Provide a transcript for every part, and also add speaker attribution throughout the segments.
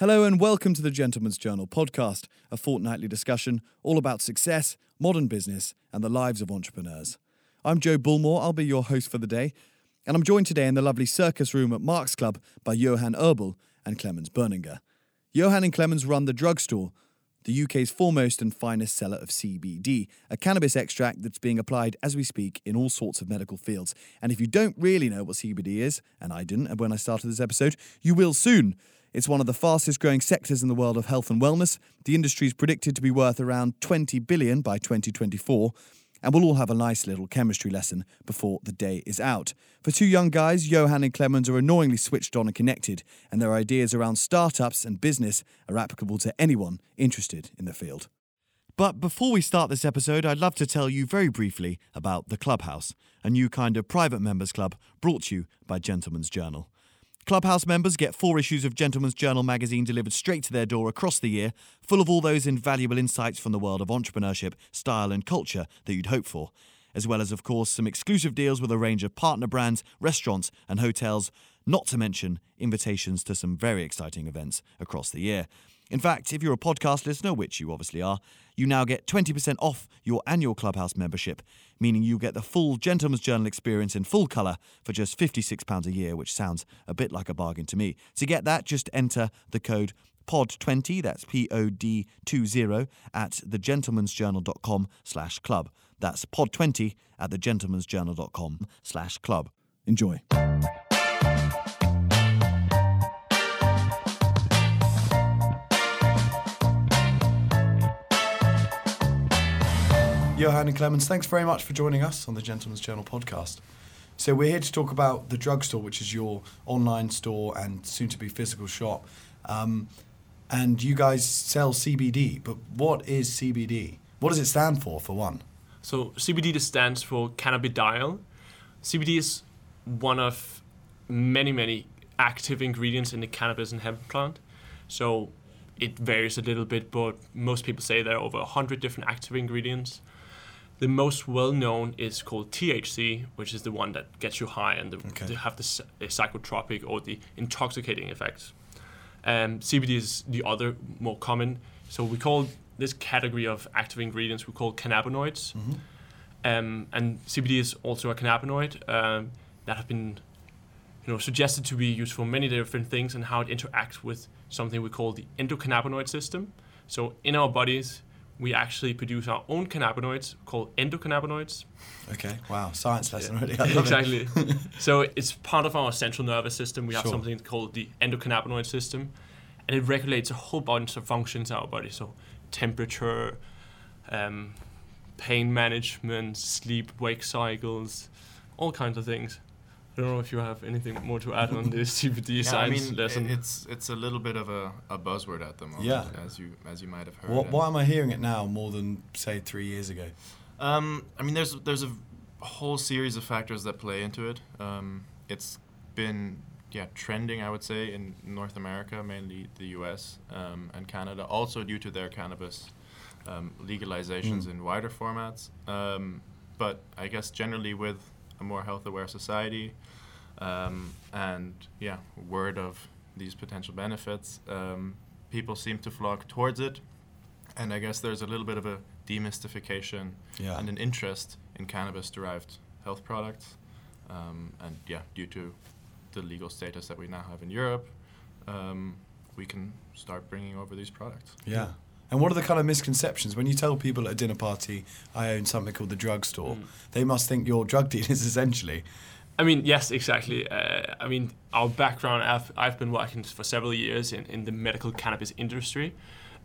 Speaker 1: Hello and welcome to the Gentleman's Journal podcast, a fortnightly discussion all about success, modern business, and the lives of entrepreneurs. I'm Joe Bullmore, I'll be your host for the day, and I'm joined today in the lovely circus room at Mark's Club by Johan Obel and Clemens Boeninger. Johan and Clemens run the drugstore, the UK's foremost and finest seller of CBD, a cannabis extract that's being applied as we speak in all sorts of medical fields. And if you don't really know what CBD is, and I didn't when I started this episode, you will soon. It's one of the fastest growing sectors in the world of health and wellness. The industry is predicted to be worth around 20 billion by 2024, and we'll all have a nice little chemistry lesson before the day is out. For two young guys, Johan and Clemens are annoyingly switched on and connected, and their ideas around startups and business are applicable to anyone interested in the field. But before we start this episode, I'd love to tell you very briefly about the Clubhouse, a new kind of private members club brought to you by Gentleman's Journal. Clubhouse members get four issues of Gentleman's Journal magazine delivered straight to their door across the year, full of all those invaluable insights from the world of entrepreneurship, style, and culture that you'd hope for, as well as, of course, some exclusive deals with a range of partner brands, restaurants, and hotels, not to mention invitations to some very exciting events across the year. In fact, if you're a podcast listener, which you obviously are, you now get 20% off your annual Clubhouse membership, meaning you get the full Gentleman's Journal experience in full colour for just £56 a year, which sounds a bit like a bargain to me. To get that, just enter the code POD20, that's P-O-D-20, at thegentleman'sjournal.com slash club. That's POD20 at thegentleman'sjournal.com slash club. Enjoy. Johan and Clemens, thanks very much for joining us on the Gentleman's Journal podcast. So we're here to talk about the drugstore, which is your online store and soon-to-be physical shop. Um, and you guys sell CBD, but what is CBD? What does it stand for, for one?
Speaker 2: So CBD stands for cannabidiol. CBD is one of many, many active ingredients in the cannabis and hemp plant. So it varies a little bit, but most people say there are over 100 different active ingredients. The most well known is called THC, which is the one that gets you high and the,
Speaker 1: Okay.
Speaker 2: they have the psy- psychotropic or the intoxicating effects. Um, CBD is the other more common. So we call this category of active ingredients we call cannabinoids. Um, and CBD is also a cannabinoid um, that have been you know, suggested to be used for many different things and how it interacts with something we call the endocannabinoid system. So in our bodies, we actually produce our own cannabinoids called endocannabinoids.
Speaker 1: Okay, wow, science lesson already.
Speaker 2: Exactly. so it's part of our central nervous system. We have
Speaker 1: Sure.
Speaker 2: something called the endocannabinoid system, and it regulates a whole bunch of functions in our body. So temperature, um, pain management, sleep wake cycles, all kinds of things. I don't know if you have anything more to add on this CBD
Speaker 3: Yeah, I
Speaker 2: science
Speaker 3: mean,
Speaker 2: lesson.
Speaker 3: it's it's a little bit of a, a buzzword at the moment,
Speaker 1: Yeah.
Speaker 3: as you as you might have heard.
Speaker 1: Why, why am I hearing it now more than, say, three years ago?
Speaker 3: Um, I mean, there's there's a whole series of factors that play into it. Um, it's been yeah trending, I would say, in North America, mainly the U.S. Um, and Canada, also due to their cannabis um, legalizations
Speaker 1: Mm.
Speaker 3: in wider formats. Um, but I guess generally with a more health-aware society, um, and yeah, word of these potential benefits, um, people seem to flock towards it. And I guess there's a little bit of a demystification
Speaker 1: Yeah.
Speaker 3: and an interest in cannabis-derived health products. Um, and yeah, due to the legal status that we now have in Europe, um, we can start bringing over these products.
Speaker 1: Yeah. And what are the kind of misconceptions when you tell people at a dinner party, I own something called the drugstore?
Speaker 2: Mm.
Speaker 1: They must think you're drug dealers essentially.
Speaker 2: I mean, yes, exactly. Uh, I mean, our background, I've, I've been working for several years in, in the medical cannabis industry.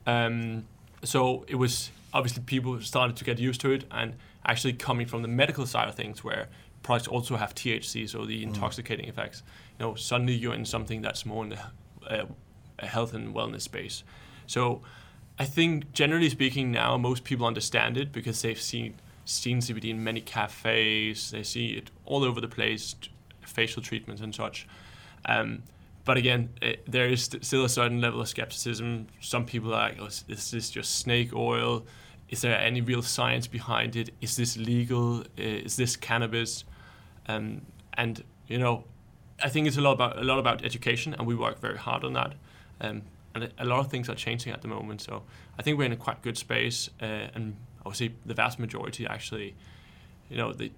Speaker 2: Um, so it was obviously people started to get used to it and actually coming from the medical side of things where products also have THC, so the intoxicating effects. You know, suddenly you're in something that's more in the uh, a health and wellness space. So I think generally speaking now most people understand it because they've seen seen CBD in many cafes. They see it all over the place, facial treatments and such. Um, but again, it, there is st- still a certain level of skepticism. Some people are like, oh, is, is this just snake oil? Is there any real science behind it? Is this legal? Uh, Is this cannabis? Um, and you know, I think it's a lot about a lot about education, and we work very hard on that. Um, and a- a lot of things are changing at the moment. So I think we're in a quite good space, uh, and I would say the vast majority actually, you know, they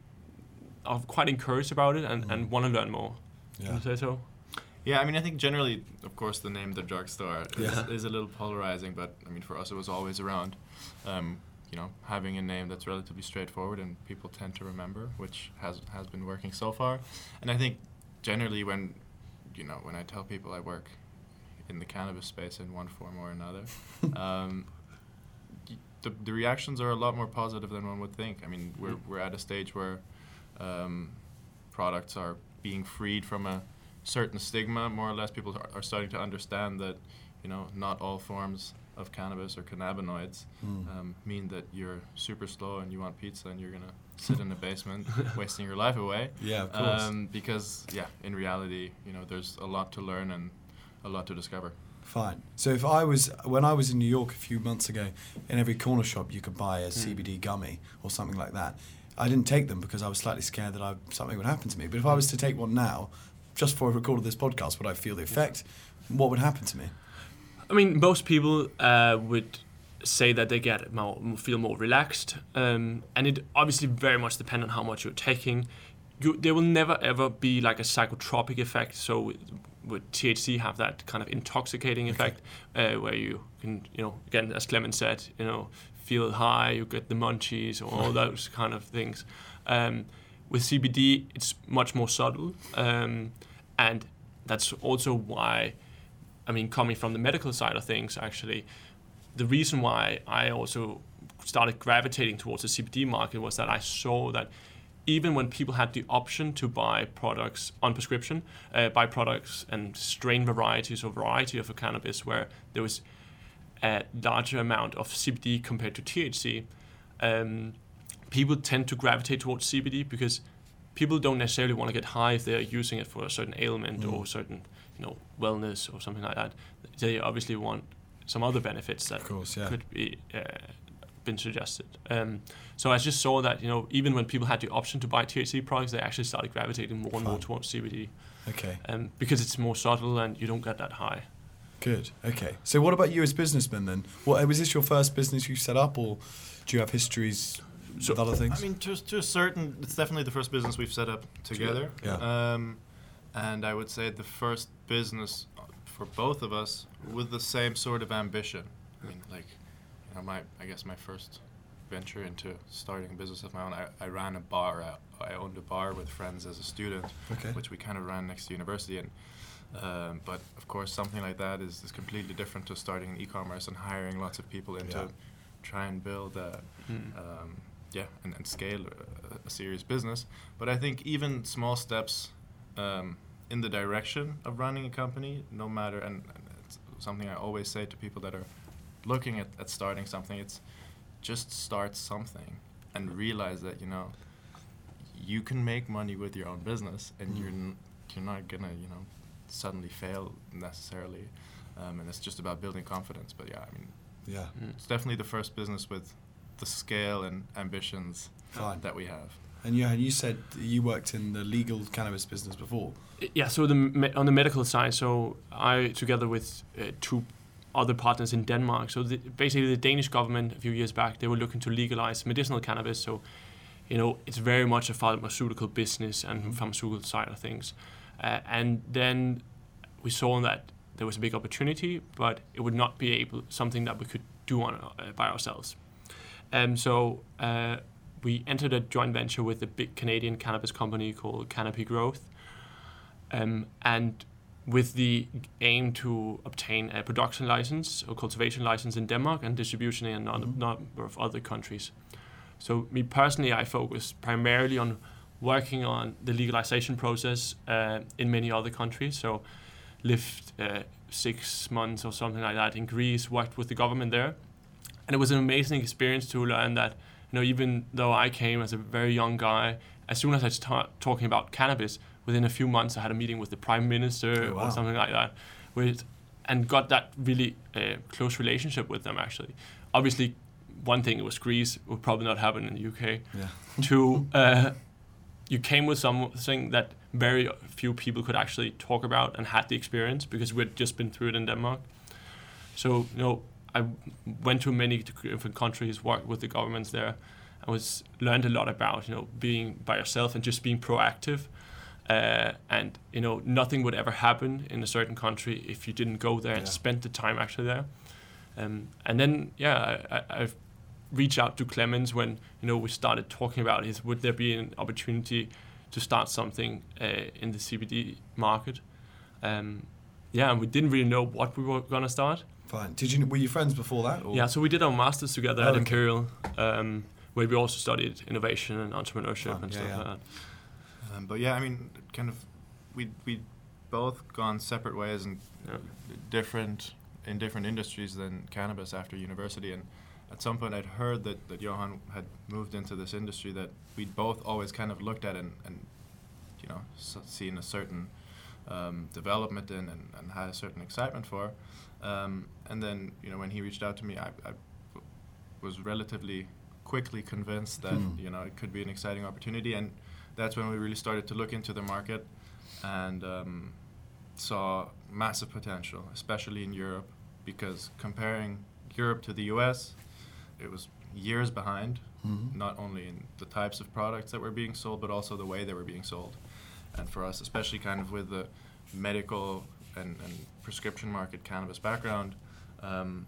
Speaker 2: are quite encouraged about it and, and want to learn more. Can you say so?
Speaker 3: Yeah, I mean, I think generally, of course, the name the drugstore is,
Speaker 1: Yeah.
Speaker 3: is a little polarizing, but I mean, for us, it was always around. Um, you know, having a name that's relatively straightforward and people tend to remember, which has has been working so far. And I think generally, when you know, when I tell people I work in the cannabis space in one form or another, um, the, the reactions are a lot more positive than one would think. I mean, we're, we're at a stage where um, products are being freed from a certain stigma, more or less. People are, are starting to understand that, you know, not all forms of cannabis or cannabinoids
Speaker 1: Mm.
Speaker 3: um, mean that you're super slow and you want pizza and you're gonna sit in the basement wasting your life away.
Speaker 1: Yeah, of course.
Speaker 3: Um, because yeah, in reality, you know, there's a lot to learn and a lot to discover.
Speaker 1: Fine. So if I was when I was in New York a few months ago, in every corner shop you could buy a CBD gummy or something like that. I didn't take them because I was slightly scared that I, something would happen to me. But if I was to take one now, just for a recorded this podcast, would I feel the effect? What would happen to me?
Speaker 2: I mean, most people uh, would say that they get more, feel more relaxed, um, and it obviously very much depends on how much you're taking. You, there will never ever be like a psychotropic effect. So with THC have that kind of intoxicating effect, uh, where you can, you know, again as Clemens said, you know, feel high, you get the munchies or all those kind of things. Um, with CBD, it's much more subtle, um, and that's also why I mean, coming from the medical side of things, actually, the reason why I also started gravitating towards the CBD market was that I saw that even when people had the option to buy products on prescription, uh, buy products and strain varieties or variety of a cannabis where there was a larger amount of CBD compared to THC, um, people tend to gravitate towards CBD because people don't necessarily want to get high if they're using it for a certain ailment
Speaker 1: Mm.
Speaker 2: or certain, you know, wellness or something like that. They obviously want some other benefits that
Speaker 1: Of course, yeah.
Speaker 2: could be uh, been suggested. Um, so I just saw that you know even when people had the option to buy THC products, they actually started gravitating more and more towards CBD
Speaker 1: Okay,
Speaker 2: um, because it's more subtle and you don't get that high.
Speaker 1: good. Okay. So what about you as businessman then? What was this your first business you set up, or do you have histories
Speaker 2: So-
Speaker 1: with other things?
Speaker 3: I mean, to, to a certain, it's definitely the first business we've set up together.
Speaker 1: Yeah.
Speaker 3: Um, and I would say the first business for both of us with the same sort of ambition. I mean, like, you know, my, I guess my first venture into starting a business of my own, I, I ran a bar. I, I owned a bar with friends as a student,
Speaker 1: okay.
Speaker 3: which we kind of ran next to university. And um, but of course, something like that is, is completely different to starting an e-commerce and hiring lots of people in
Speaker 1: Yeah.
Speaker 3: to try and build a,
Speaker 2: Mm.
Speaker 3: um, yeah, and, and scale a, a serious business. But I think even small steps um, in the direction of running a company, no matter, and, and it's something I always say to people that are looking at, at starting something, it's just start something and realize that, you know, you can make money with your own business and
Speaker 1: Mm.
Speaker 3: you're, n- you're not going to, you know, suddenly fail necessarily. Um, and it's just about building confidence. But yeah, I mean,
Speaker 1: Yeah.
Speaker 2: Mm.
Speaker 3: it's definitely the first business with the scale and ambitions
Speaker 1: Fine.
Speaker 3: that we have.
Speaker 1: And you you said you worked in the legal cannabis business before.
Speaker 2: Yeah, so the me- on the medical side, so I together with uh, two other partners in Denmark. So the, basically, the Danish government a few years back they were looking to legalize medicinal cannabis. So you know it's very much a pharmaceutical business and pharmaceutical side of things. Uh, and then we saw that there was a big opportunity, but it would not be able something that we could do on uh, by ourselves. Um, so uh, we entered a joint venture with a big Canadian cannabis company called Canopy Growth, um, and with the aim to obtain a production license or cultivation license in Denmark and distribution in a
Speaker 1: Mhm.
Speaker 2: number of other countries. So me personally, I focus primarily on working on the legalization process uh, in many other countries. So lived uh, six months or something like that in Greece, worked with the government there, and it was an amazing experience to learn that you know even though I came as a very young guy, as soon as I start talking about cannabis, within a few months I had a meeting with the prime minister
Speaker 1: Oh, wow.
Speaker 2: or something like that, with and got that really uh, close relationship with them actually. Obviously, one thing it was Greece would probably not happen in the UK.
Speaker 1: Yeah.
Speaker 2: Two, uh, you came with something that very few people could actually talk about and had the experience because we'd just been through it in Denmark. So you know, I went to many different countries, worked with the governments there. I was learned a lot about you know being by yourself and just being proactive. Uh, and you know nothing would ever happen in a certain country if you didn't go there and spend the time actually there. Um, and then yeah, I, I, I've reached out to Clemens when you know we started talking about is would there be an opportunity to start something uh, in the CBD market. Um, yeah, and we didn't really know what we were gonna start.
Speaker 1: Fine. Did you were you friends before that? Or?
Speaker 2: Yeah, so we did our masters together
Speaker 1: Oh,
Speaker 2: at
Speaker 1: okay.
Speaker 2: Imperial, um, where we also studied innovation and entrepreneurship
Speaker 1: Fun,
Speaker 2: and
Speaker 1: yeah,
Speaker 2: stuff
Speaker 1: yeah.
Speaker 2: like that.
Speaker 3: Um, but yeah, I mean, kind of, we we both gone separate ways and
Speaker 2: Yeah.
Speaker 3: different in different industries than cannabis after university. And at some point, I'd heard that, that Johan had moved into this industry that we'd both always kind of looked at and, and you know s- seen a certain um, development in and, and had a certain excitement for. Um, and then you know when he reached out to me, I was relatively quickly convinced that
Speaker 1: Hmm.
Speaker 3: you know it could be an exciting opportunity, and that's when we really started to look into the market and um, saw massive potential, especially in Europe, because comparing Europe to the U.S., it was years behind,
Speaker 1: Mhm.
Speaker 3: not only in the types of products that were being sold, but also the way they were being sold. And for us, especially kind of with the medical and, and prescription market cannabis background, um,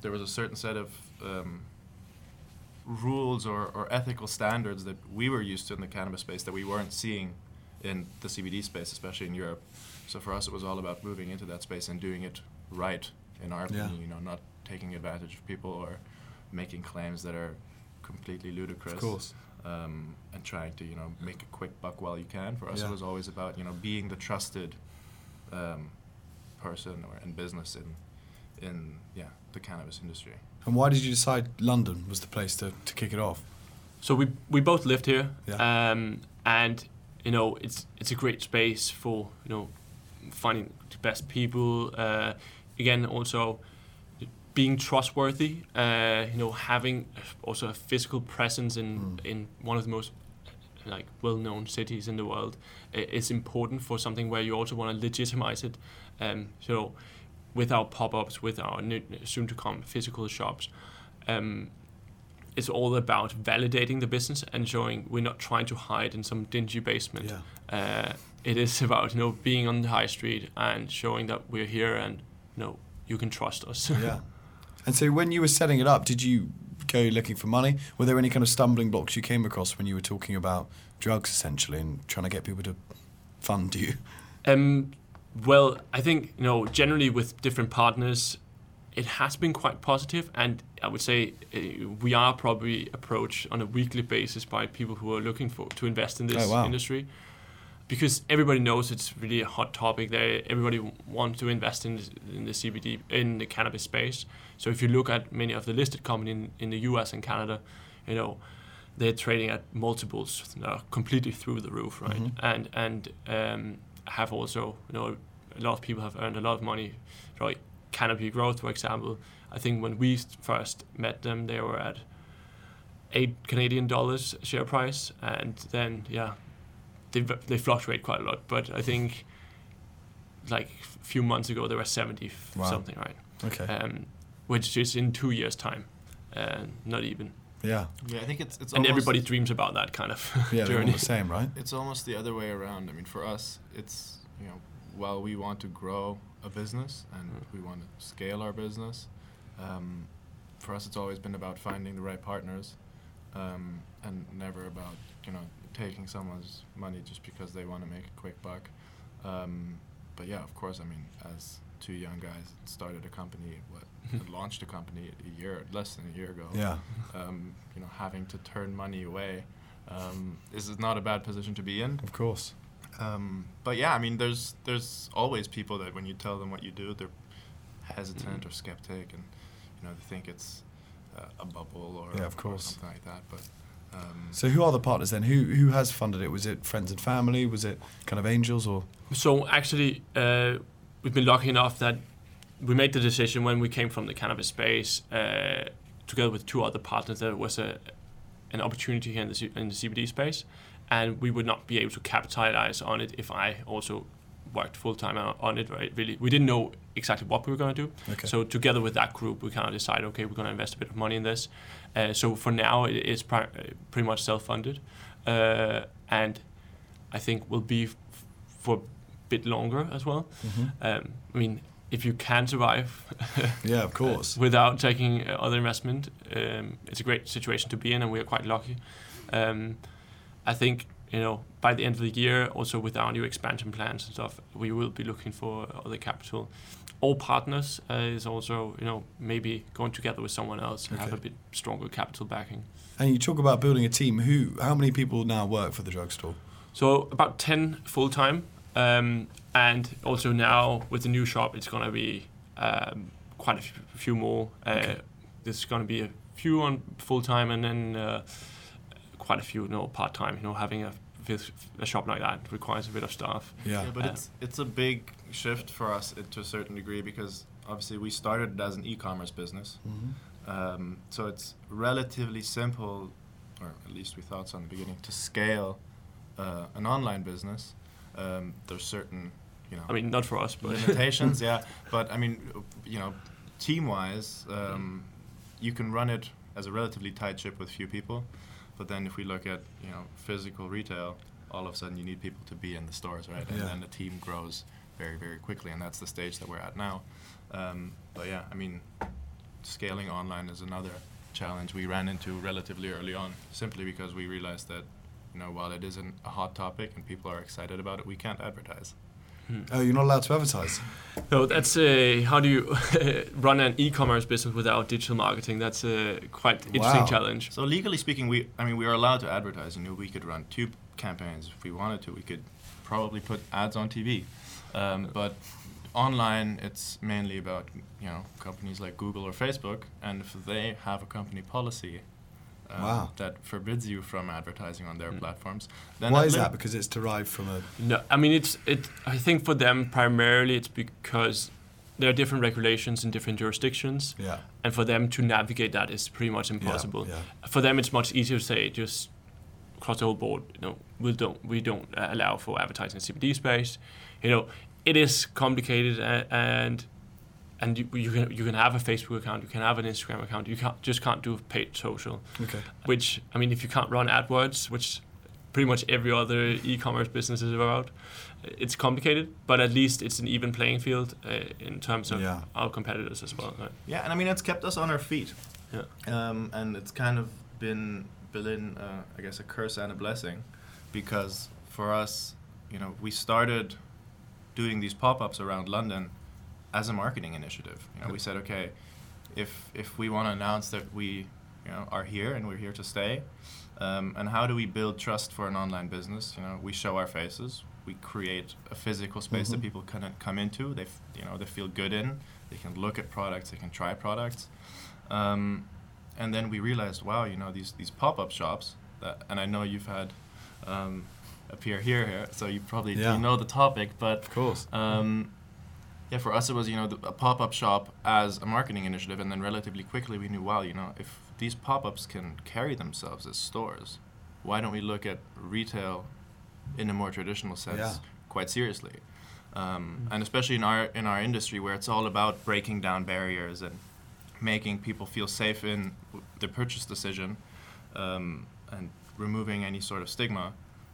Speaker 3: there was a certain set of um, rules or, or ethical standards that we were used to in the cannabis space that we weren't seeing in the CBD space, especially in Europe. So for us, it was all about moving into that space and doing it right, in our
Speaker 1: Yeah.
Speaker 3: opinion. You know, not taking advantage of people or making claims that are completely ludicrous.
Speaker 1: Of course.
Speaker 3: Um, and trying to you know make a quick buck while you can. For us,
Speaker 1: Yeah.
Speaker 3: it was always about you know being the trusted um, person or in business in in yeah the cannabis industry.
Speaker 1: And why did you decide London was the place to, to kick it off?
Speaker 2: So we we both lived here,
Speaker 1: Yeah.
Speaker 2: um, and you know it's it's a great space for you know finding the best people. Uh, again, also being trustworthy. Uh, you know, having also a physical presence in
Speaker 1: Mm.
Speaker 2: in one of the most like well-known cities in the world i- is important for something where you also want to legitimize it. Um, so with our pop-ups, with our soon-to-come physical shops, um, it's all about validating the business and showing we're not trying to hide in some dingy basement.
Speaker 1: Yeah.
Speaker 2: Uh, it is about you know being on the high street and showing that we're here and you know you can trust us.
Speaker 1: yeah. And so when you were setting it up, did you go looking for money? Were there any kind of stumbling blocks you came across when you were talking about drugs essentially and trying to get people to fund you?
Speaker 2: Um, well, I think you know generally with different partners, it has been quite positive, and I would say uh, we are probably approached on a weekly basis by people who are looking for to invest in this
Speaker 1: Oh, wow.
Speaker 2: industry, because everybody knows it's really a hot topic. There, everybody wants to invest in, in the CBD in the cannabis space. So if you look at many of the listed companies in, in the U.S. and Canada, you know they're trading at multiples that are completely through the roof, right?
Speaker 1: Mhm.
Speaker 2: And and um, have also, you know, a lot of people have earned a lot of money. Right, Canopy Growth, for example. I think when we first met them, they were at eight Canadian dollars share price, and then yeah, they they fluctuate quite a lot. But I think like a few months ago they were seventy
Speaker 1: Wow.
Speaker 2: something, right?
Speaker 1: Okay.
Speaker 2: Um, which is in two years' time, uh, not even.
Speaker 1: Yeah.
Speaker 3: Yeah, I think it's it's
Speaker 2: and everybody dreams about that kind of
Speaker 1: Yeah, they're
Speaker 2: journey.
Speaker 1: the same, right?
Speaker 3: It's almost the other way around. I mean, for us, it's you know, while we want to grow a business and
Speaker 2: Mm.
Speaker 3: we want to scale our business, um, for us, it's always been about finding the right partners, um, and never about you know taking someone's money just because they want to make a quick buck. Um, but yeah, of course, I mean, as two young guys started a company, what and launched a company a year, less than a year ago
Speaker 1: Yeah.
Speaker 3: um, you know, having to turn money away um, is not a bad position to be in.
Speaker 1: Of course.
Speaker 3: Um, but yeah, I mean, there's there's always people that when you tell them what you do, they're hesitant
Speaker 2: Mm.
Speaker 3: or skeptic, and you know, they think it's uh, a bubble or,
Speaker 1: Yeah, of
Speaker 3: or
Speaker 1: course.
Speaker 3: something like that. But um,
Speaker 1: So who are the partners then? Who who has funded it? Was it friends and family? Was it kind of angels or?
Speaker 2: So actually, uh, we've been lucky enough that we made the decision when we came from the cannabis space, uh, together with two other partners, that it was a an opportunity here in the, C- in the CBD space, and we would not be able to capitalize on it if I also worked full time on it. Right? Really, we didn't know exactly what we were going to do.
Speaker 1: Okay.
Speaker 2: So together with that group, we kind of decided, okay, we're going to invest a bit of money in this. Uh, so for now, it's pri- uh, pretty much self-funded, uh, and I think will be f- for a bit longer as well.
Speaker 1: Mhm.
Speaker 2: Um, I mean, if you can survive
Speaker 1: Yeah, of course.
Speaker 2: without taking uh, other investment, um, it's a great situation to be in, and we are quite lucky. Um, I think you know by the end of the year, also with our new expansion plans and stuff, we will be looking for other capital. All partners uh, is also you know maybe going together with someone else and have a bit stronger capital backing.
Speaker 1: And you talk about building a team. Who? How many people now work for the drugstore?
Speaker 2: So about ten full time, um, and also now with the new shop, it's gonna be um, quite a few, few more. Uh,
Speaker 1: Okay.
Speaker 2: There's gonna be a few on full time, and then uh, quite a few, you know, part time. You know, having a, a shop like that requires a bit of staff.
Speaker 1: Yeah.
Speaker 3: Yeah, but
Speaker 2: Uh,
Speaker 3: it's it's a big shift for us it- to a certain degree because obviously we started it as an e-commerce business,
Speaker 1: Mhm.
Speaker 3: um, so it's relatively simple, or at least we thought so in the beginning, to scale uh, an online business. Um, there's certain, you know,
Speaker 2: I mean, not for us, but
Speaker 3: limitations, yeah. But I mean, you know, team-wise, um, you can run it as a relatively tight ship with few people. But then if we look at you know physical retail, all of a sudden you need people to be in the stores, right? And
Speaker 1: Yeah.
Speaker 3: then the team grows very very quickly, and that's the stage that we're at now. Um, but yeah, I mean, scaling online is another challenge we ran into relatively early on, simply because we realized that. You know, while it isn't a hot topic and people are excited about it, we can't advertise.
Speaker 1: Oh, you're not allowed to advertise.
Speaker 2: no, that's uh, how do you run an e-commerce business without digital marketing? That's a quite interesting
Speaker 1: Wow.
Speaker 2: challenge.
Speaker 3: So legally speaking, we I mean we are allowed to advertise. You know, we could run tube campaigns if we wanted to. We could probably put ads on TV, um, but online it's mainly about you know companies like Google or Facebook, and if they have a company policy. Um,
Speaker 1: Wow.
Speaker 3: That forbids you from advertising on their
Speaker 2: Mm.
Speaker 3: platforms. Then
Speaker 1: Why
Speaker 3: at
Speaker 1: is that? Because it's derived from a.
Speaker 2: No, I mean it's it. I think for them primarily it's because there are different regulations in different jurisdictions,
Speaker 1: Yeah.
Speaker 2: and for them to navigate that is pretty much impossible.
Speaker 1: Yeah.
Speaker 2: For them, it's much easier to say just across the whole board. You know, we don't we don't uh, allow for advertising in CBD space. You know, it is complicated a- and. And you, you can you can have a Facebook account, you can have an Instagram account, you can't just can't do paid social.
Speaker 1: Okay.
Speaker 2: Which I mean, if you can't run AdWords, which pretty much every other e-commerce business is about, it's complicated. But at least it's an even playing field uh, in terms of
Speaker 1: Yeah.
Speaker 2: our competitors as well. Right?
Speaker 3: Yeah, and I mean it's kept us on our feet.
Speaker 2: Yeah.
Speaker 3: Um, and it's kind of been been uh, I guess a curse and a blessing, because for us, you know, we started doing these pop-ups around London as a marketing initiative. You know, we said, okay, if if we want to announce that we, you know, are here and we're here to stay, um, and how do we build trust for an online business? You know, we show our faces. We create a physical space
Speaker 1: Mhm.
Speaker 3: that people can come into. They, f- you know, they feel good in. They can look at products. They can try products. Um, and then we realized, wow, you know, these these pop-up shops. That, and I know you've had um, appear here, here, so you probably
Speaker 1: Yeah.
Speaker 3: you know the topic. But
Speaker 1: Of course.
Speaker 3: um, yeah, for us it was you know the, a pop-up shop as a marketing initiative, and then relatively quickly we knew, wow, you know, if these pop-ups can carry themselves as stores, why don't we look at retail in a more traditional sense
Speaker 1: Yeah.
Speaker 3: quite seriously? Um, and especially in our in our industry where it's all about breaking down barriers and making people feel safe in w- the purchase decision um, and removing any sort of stigma,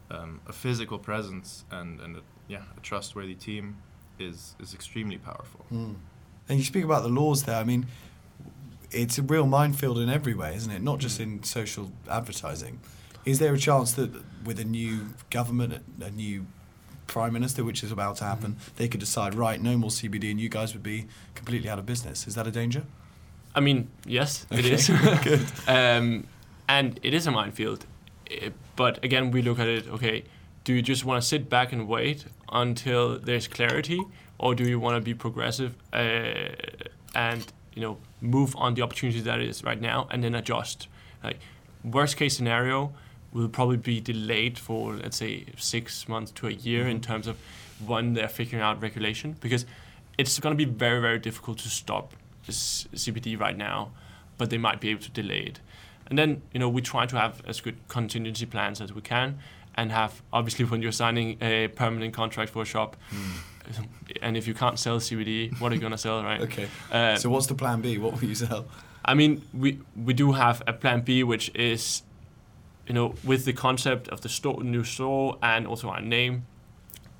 Speaker 3: um, a physical presence and, and a, yeah, a trustworthy team is, is extremely powerful.
Speaker 1: Mm. And you speak about the laws there. I mean, it's a real minefield in every way, isn't it? Not just
Speaker 2: Mm.
Speaker 1: in social advertising. Is there a chance that with a new government, a new prime minister, which is about to happen, they could decide, right, no more CBD, and you guys would be completely out of business? Is that a danger?
Speaker 2: I mean, yes, it
Speaker 1: Okay,
Speaker 2: is.
Speaker 1: good.
Speaker 2: um, and it is a minefield. Eh, But again, we look at it. Okay, do you just want to sit back and wait until there's clarity, or do you want to be progressive uh, and you know move on the opportunity that is right now and then adjust? Like worst case scenario will probably be delayed for let's say six months to a year in terms of when they're figuring out regulation because it's going to be very very difficult to stop s- CBD right now, but they might be able to delay it. And then you know we try to have as good contingency plans as we can, and have obviously when you're signing a permanent contract for a shop, and if you can't sell CBD, what are you gonna sell, right?
Speaker 1: Okay.
Speaker 2: Uh,
Speaker 1: So what's the plan B? What will you sell?
Speaker 2: I mean, we we do have a plan B, which is, you know, with the concept of the store, new store, and also our name,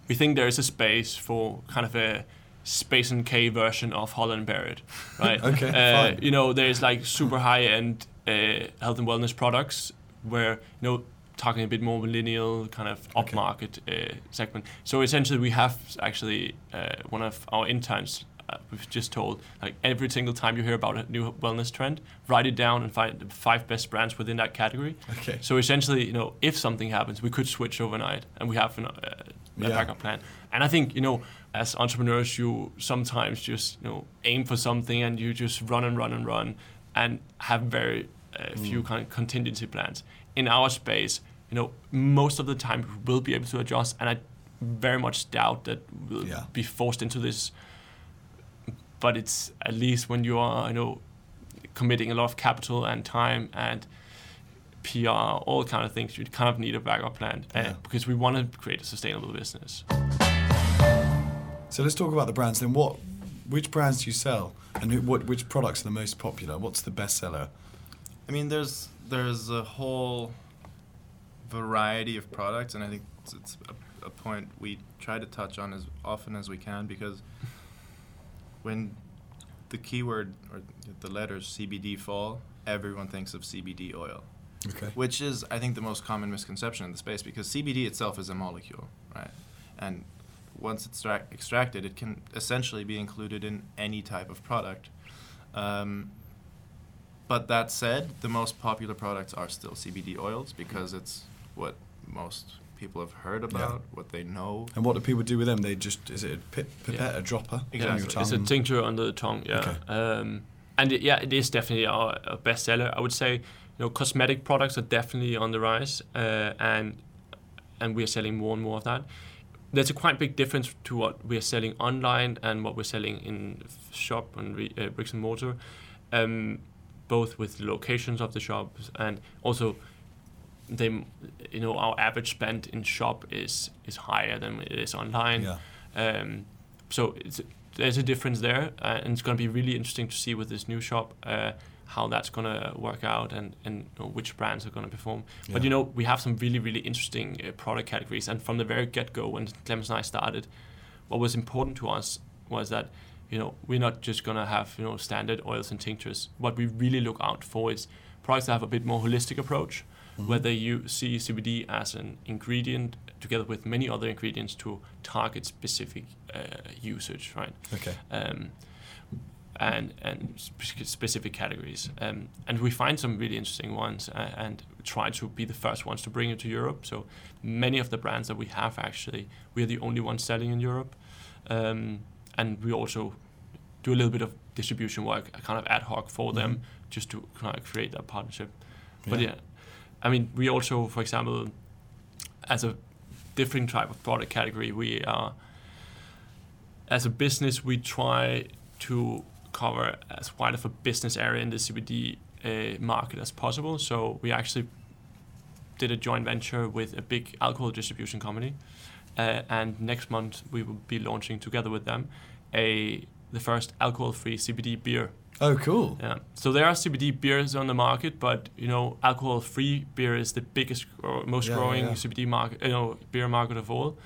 Speaker 2: we think there is a space for kind of a space and K version of Holland Barrett, right?
Speaker 1: Okay,
Speaker 2: Uh,
Speaker 1: fine.
Speaker 2: you know, there's like super high end uh, health and wellness products where you know talking a bit more millennial kind of
Speaker 1: Okay.
Speaker 2: upmarket uh, segment. So essentially, we have actually uh, one of our interns. Uh, we've just told like every single time you hear about a new wellness trend, write it down and find the five best brands within that category.
Speaker 1: Okay.
Speaker 2: So essentially, you know, if something happens, we could switch overnight, and we have an, uh, a
Speaker 1: Yeah.
Speaker 2: backup plan. And I think you know, as entrepreneurs, you sometimes just you know aim for something and you just run and run and run, and have very uh,
Speaker 1: Mm.
Speaker 2: few kind of contingency plans. In our space, you know, most of the time we will be able to adjust, and I very much doubt that we'll
Speaker 1: Yeah.
Speaker 2: be forced into this. But it's at least when you are, you know, committing a lot of capital and time and PR, all kind of things, you kind of need a backup plan uh,
Speaker 1: Yeah.
Speaker 2: because we want to create a sustainable business.
Speaker 1: So let's talk about the brands then. What, which brands do you sell, and who, what, which products are the most popular? What's the bestseller?
Speaker 3: I mean, there's there's a whole variety of products, and I think it's, it's a, a point we try to touch on as often as we can because when the keyword or the letters CBD fall, everyone thinks of CBD oil,
Speaker 1: Okay.
Speaker 3: which is I think the most common misconception in the space because CBD itself is a molecule, right? And once it's extract- extracted, it can essentially be included in any type of product. Um, but that said, the most popular products are still CBD oils because it's what most people have heard about, what they know.
Speaker 1: And what do people do with them? They just is it a pip, pipette, a dropper
Speaker 3: Exactly.
Speaker 1: your
Speaker 2: It's a tincture under the tongue, yeah.
Speaker 1: Okay.
Speaker 2: Um, and it, yeah, it is definitely our, our best seller. I would say, you know, cosmetic products are definitely on the rise, uh, and and we are selling more and more of that. There's a quite big difference to what we are selling online and what we're selling in shop and re, uh, bricks and mortar, um, both with the locations of the shops and also they, you know, our average spend in shop is is higher than it is online.
Speaker 1: yeah.
Speaker 2: Um, so it's, there's a difference there, uh, and it's going to be really interesting to see with this new shop uh, how that's going to work out and, and you know, which brands are going to perform.
Speaker 1: Yeah.
Speaker 2: But you know, we have some really really interesting uh, product categories, and from the very get go when Clemens and I started, what was important to us was that you know we're not just going to have you know standard oils and tinctures. What we really look out for is products that have a bit more holistic approach
Speaker 1: Mhm.
Speaker 2: whether you see CBD as an ingredient together with many other ingredients to target specific uh, usage, right?
Speaker 1: Okay.
Speaker 2: Um, and and spe- specific categories. Um, and we find some really interesting ones uh, and try to be the first ones to bring it to Europe. So many of the brands that we have actually, we are the only ones selling in Europe. Um, and we also do a little bit of distribution work, kind of ad hoc for them,
Speaker 1: Mhm.
Speaker 2: Just to kind of create that partnership. But yeah, I mean, we also, for example, as a different type of product category, we are, as a business, we try to cover as wide of a business area in the CBD uh, market as possible. So we actually did a joint venture with a big alcohol distribution company, uh, and next month we will be launching together with them a the first alcohol-free CBD beer.
Speaker 1: Oh, cool.
Speaker 2: Yeah. So there are CBD beers on the market, but you know, alcohol-free beer is the biggest or most
Speaker 1: Yeah,
Speaker 2: growing
Speaker 1: yeah.
Speaker 2: CBD market, you know, beer market of all.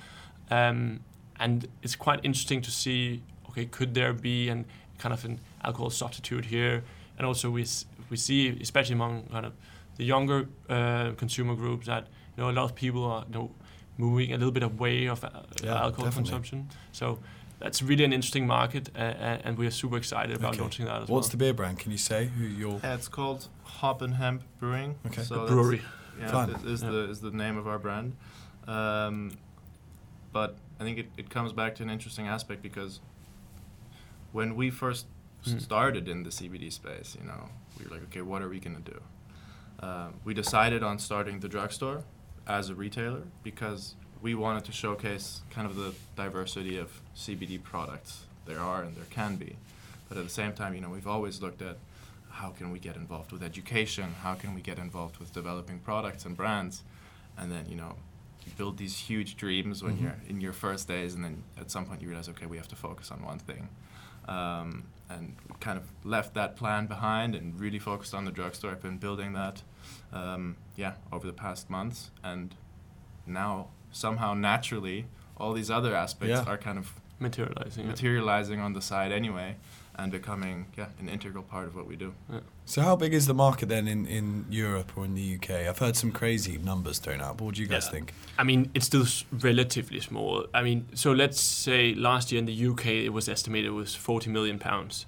Speaker 2: Um, and it's quite interesting to see. Okay, could there be an kind of an alcohol substitute here? And also, we we see, especially among kind of the younger uh, consumer groups, that you know a lot of people are you know moving a little bit away of uh,
Speaker 1: Yeah,
Speaker 2: alcohol
Speaker 1: definitely.
Speaker 2: consumption. So. That's really an interesting market, uh, uh, and we are super excited about
Speaker 1: Okay.
Speaker 2: launching that as
Speaker 1: What's
Speaker 2: well.
Speaker 1: What's the beer brand? Can you say who your?
Speaker 3: Yeah, it's called Hop and Hemp Brewing.
Speaker 1: Okay.
Speaker 3: So
Speaker 2: The brewery.
Speaker 3: Yeah,
Speaker 1: Fun.
Speaker 3: is, is
Speaker 2: Yeah.
Speaker 3: the is the name of our brand. Um, but I think it, it comes back to an interesting aspect because when we first
Speaker 2: Mm.
Speaker 3: started in the CBD space, you know, we were like, okay, what are we gonna do? Um, we decided on starting the drugstore as a retailer because we wanted to showcase kind of the diversity of CBD products there are and there can be. But at the same time, you know, we've always looked at how can we get involved with education? How can we get involved with developing products and brands? And then, you know, you build these huge dreams when
Speaker 1: Mhm.
Speaker 3: you're in your first days, and then at some point you realize, okay, we have to focus on one thing. Um, and kind of left that plan behind and really focused on the drugstore. I've been building that, um, yeah, over the past months, and now somehow naturally all these other aspects
Speaker 1: Yeah.
Speaker 3: are kind of
Speaker 2: Materializing. yeah.
Speaker 3: on the side anyway, and becoming yeah an integral part of what we do.
Speaker 1: So how big is the market then in, in Europe or in the UK? I've heard some crazy numbers thrown out. What do you guys
Speaker 2: Yeah.
Speaker 1: think?
Speaker 2: I mean, it's still relatively small. I mean, so let's say last year in the UK it was estimated it was 40 million pounds.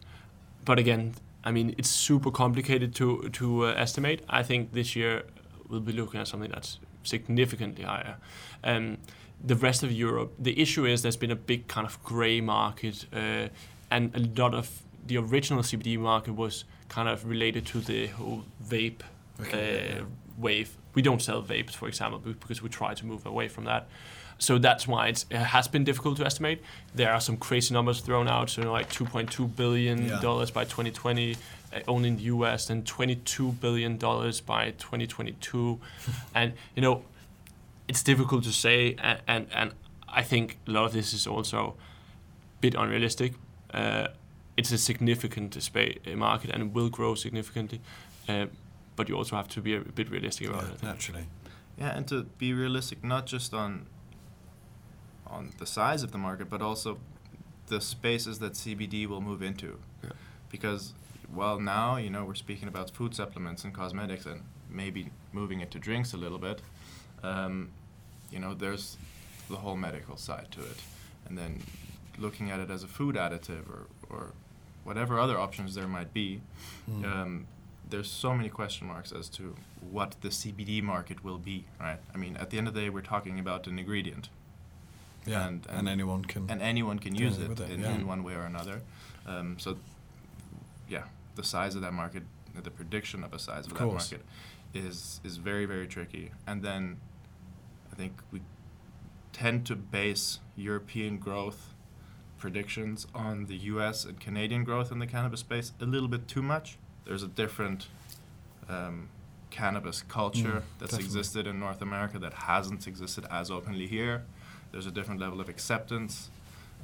Speaker 2: But again, I mean, it's super complicated to to uh, estimate. I think this year we'll be looking at something that's significantly higher. Um, the rest of Europe, the issue is there's been a big kind of grey market, uh, and a lot of the original CBD market was kind of related to the whole vape uh, wave. We don't sell vapes, for example, because we try to move away from that. So that's why it's, it has been difficult to estimate. There are some crazy numbers thrown out, so you know, like 2.2 billion
Speaker 1: Yeah.
Speaker 2: dollars by 2020, uh, only in the U.S., and 22 billion dollars by 2022, and you know, it's difficult to say, and, and and I think a lot of this is also a bit unrealistic. Uh, it's a significant spa- market and it will grow significantly. Uh, but you also have to be a bit realistic about
Speaker 1: Yeah,
Speaker 2: it.
Speaker 1: naturally.
Speaker 3: Yeah, and to be realistic, not just on on the size of the market, but also the spaces that CBD will move into.
Speaker 2: Yeah.
Speaker 3: Because while now, you know, we're speaking about food supplements and cosmetics and maybe moving into drinks a little bit, um, you know, there's the whole medical side to it. And then looking at it as a food additive or, or whatever other options there might be,
Speaker 1: Mm.
Speaker 3: um, there's so many question marks as to what the CBD market will be, right? I mean, at the end of the day, we're talking about an ingredient,
Speaker 1: yeah,
Speaker 3: and-
Speaker 1: and,
Speaker 3: and-
Speaker 1: anyone can.
Speaker 3: and anyone can use it,
Speaker 1: it,
Speaker 3: in,
Speaker 1: yeah.
Speaker 3: in one way or another. Um, so, the size of that market, the prediction of a size of,
Speaker 1: Of
Speaker 3: that
Speaker 1: course.
Speaker 3: market, is is very very tricky. And then, I think we tend to base European growth predictions on the U.S. and Canadian growth in the cannabis space a little bit too much. There's a different um, cannabis culture
Speaker 1: Mm,
Speaker 3: that's
Speaker 1: definitely.
Speaker 3: existed in North America that hasn't existed as openly here. There's a different level of acceptance.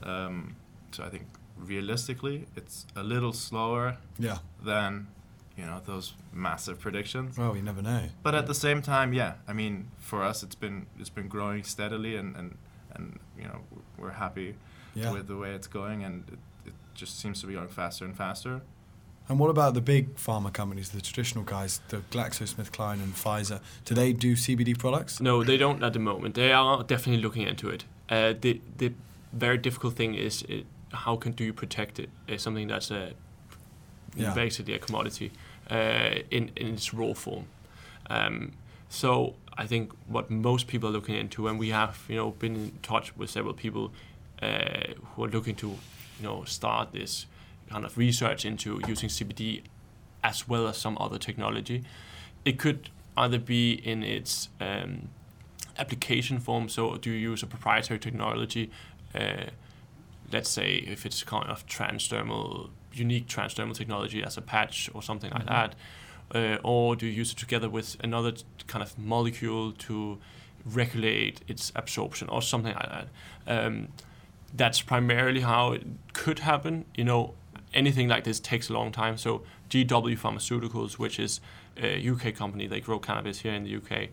Speaker 3: Um, so I think realistically, it's a little slower
Speaker 1: yeah.
Speaker 3: than you know those massive predictions.
Speaker 1: Well, you never know.
Speaker 3: But at the same time, yeah, I mean, for us, it's been it's been growing steadily, and and, and you know we're happy
Speaker 1: Yeah.
Speaker 3: with the way it's going, and it, it just seems to be going faster and faster.
Speaker 1: And what about the big pharma companies, the traditional guys, the GlaxoSmithKline and Pfizer? Do they do CBD products?
Speaker 2: No, they don't at the moment. They are definitely looking into it. Uh, the the very difficult thing is it, how can do you protect it? It's something that's a
Speaker 1: Yeah.
Speaker 2: basically a commodity uh, in in its raw form. Um, so I think what most people are looking into, and we have you know been in touch with several people uh, who are looking to you know start this kind of research into using CBD as well as some other technology. It could either be in its um, application form. So do you use a proprietary technology? Uh, let's say if it's kind of transdermal, unique transdermal technology as a patch or something like
Speaker 1: Mhm.
Speaker 2: that, uh, or do you use it together with another t- kind of molecule to regulate its absorption or something like that? Um, that's primarily how it could happen. You know, anything like this takes a long time. So GW Pharmaceuticals, which is a UK company, they grow cannabis here in the UK.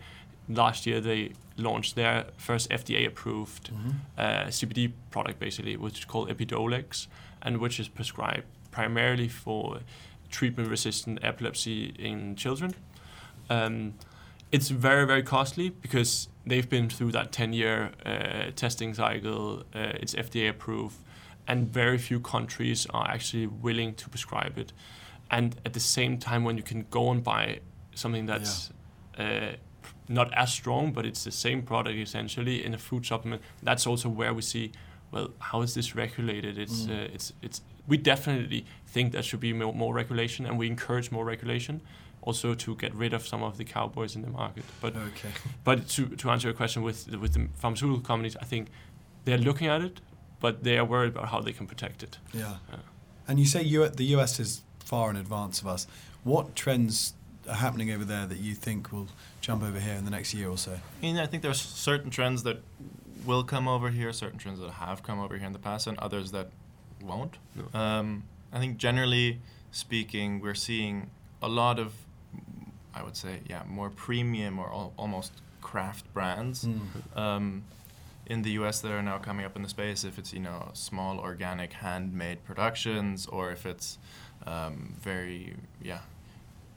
Speaker 2: Last year, they launched their first FDA-approved
Speaker 1: Mm-hmm.
Speaker 2: uh, CBD product, basically, which is called Epidiolex, and which is prescribed primarily for treatment-resistant epilepsy in children. Um, it's very, very costly because they've been through that 10-year uh, testing cycle. Uh, it's FDA-approved, and very few countries are actually willing to prescribe it. And at the same time, when you can go and buy something that's uh, not as strong, but it's the same product essentially in a food supplement. That's also where we see, well, how is this regulated? It's
Speaker 1: Mm.
Speaker 2: uh, it's it's. We definitely think there should be more, more regulation, and we encourage more regulation, also to get rid of some of the cowboys in the market. But
Speaker 1: Okay.
Speaker 2: but to to answer your question with with the pharmaceutical companies, I think they're looking at it, but they are worried about how they can protect it.
Speaker 1: Yeah.
Speaker 2: Yeah.
Speaker 1: And you say U- the US is far in advance of us. What trends are happening over there that you think will jump over here in the next year or so?
Speaker 3: I mean, I think there's certain trends that will come over here, certain trends that have come over here in the past, and others that won't.
Speaker 2: No.
Speaker 3: Um, I think generally speaking, we're seeing a lot of, I would say, yeah, more premium or al- almost craft brands
Speaker 1: Mm.
Speaker 3: um, in the U.S. that are now coming up in the space. If it's you know small organic handmade productions, or if it's um, very yeah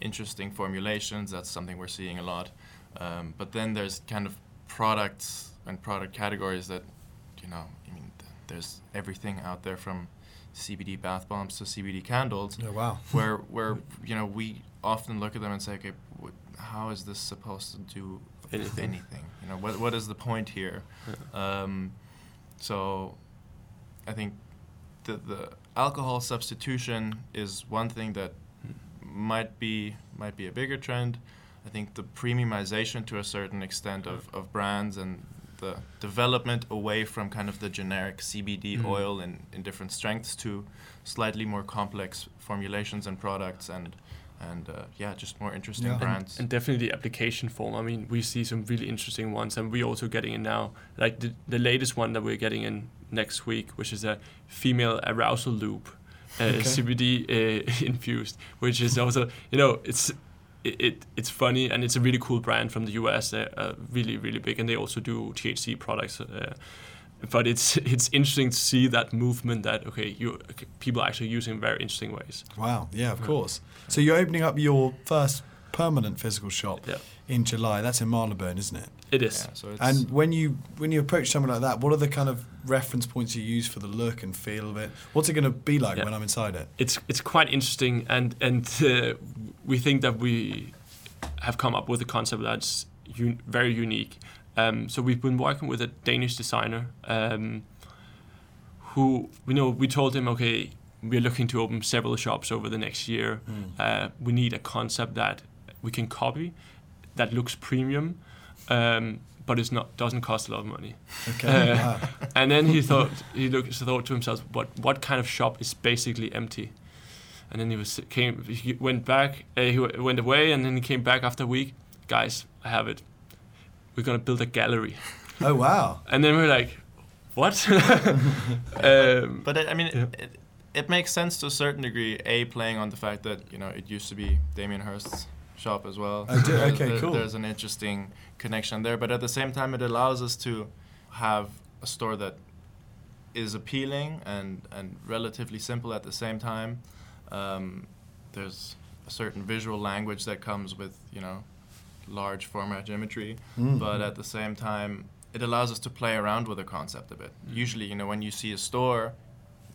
Speaker 3: interesting formulations, that's something we're seeing a lot. Um, but then there's kind of products and product categories that you know I mean th- there's everything out there from CBD bath bombs to CBD candles
Speaker 1: Oh wow.
Speaker 3: where where you know we often look at them and say, okay, wh- how is this supposed to do
Speaker 2: Anything.
Speaker 3: anything? You know, what what is the point here? Um, so, I think the the alcohol substitution is one thing that might be might be a bigger trend. I think the premiumization to a certain extent of, of brands and the development away from kind of the generic CBD
Speaker 1: Mm.
Speaker 3: oil in, in different strengths to slightly more complex formulations and products and and uh, yeah, just more interesting
Speaker 1: Yeah.
Speaker 3: brands.
Speaker 2: And definitely the application form. I mean, we see some really interesting ones, and we're also getting in now. Like the, the latest one that we're getting in next week, which is a female arousal lube, uh,
Speaker 1: Okay.
Speaker 2: CBD uh, infused, which is also, you know, it's it, it it's funny and it's a really cool brand from the US. They're uh, really really big, and they also do THC products. Uh, but it's it's interesting to see that movement that okay, you people are actually using in very interesting ways.
Speaker 1: Wow. Yeah, of course. So you're opening up your first permanent physical shop
Speaker 2: Yeah.
Speaker 1: in July. That's in Marylebone, isn't it?
Speaker 2: It is.
Speaker 3: yeah, so it's
Speaker 1: And when you when you approach something like that, what are the kind of reference points you use for the look and feel of it? What's it going to be like
Speaker 2: Yeah.
Speaker 1: when I'm inside it?
Speaker 2: it's it's quite interesting and and uh, we think that we have come up with a concept that's un- very unique. Um, so we've been working with a Danish designer um, who you know we told him okay we're looking to open several shops over the next year. Uh, we need a concept that we can copy that looks premium. Um, but it's not doesn't cost a lot of money.
Speaker 1: Okay.
Speaker 2: Uh,
Speaker 1: wow.
Speaker 2: And then he thought he looked thought to himself, what what kind of shop is basically empty? And then he was came he went back uh, he w- went away and then he came back after a week. Guys, I have it. We're gonna build a gallery.
Speaker 1: Oh wow.
Speaker 2: And then we're like, what? um,
Speaker 3: But it, I mean,
Speaker 2: Yeah.
Speaker 3: it, it makes sense to a certain degree. A playing on the fact that you know it used to be Damien Hirst's shop as well.
Speaker 1: Do-
Speaker 3: There's-
Speaker 1: okay,
Speaker 3: there-
Speaker 1: cool.
Speaker 3: There's an interesting connection there, but at the same time, it allows us to have a store that is appealing and and relatively simple at the same time. Um, there's a certain visual language that comes with you know large format geometry
Speaker 1: Mm.
Speaker 3: but at the same time it allows us to play around with the concept a bit usually you know when you see a store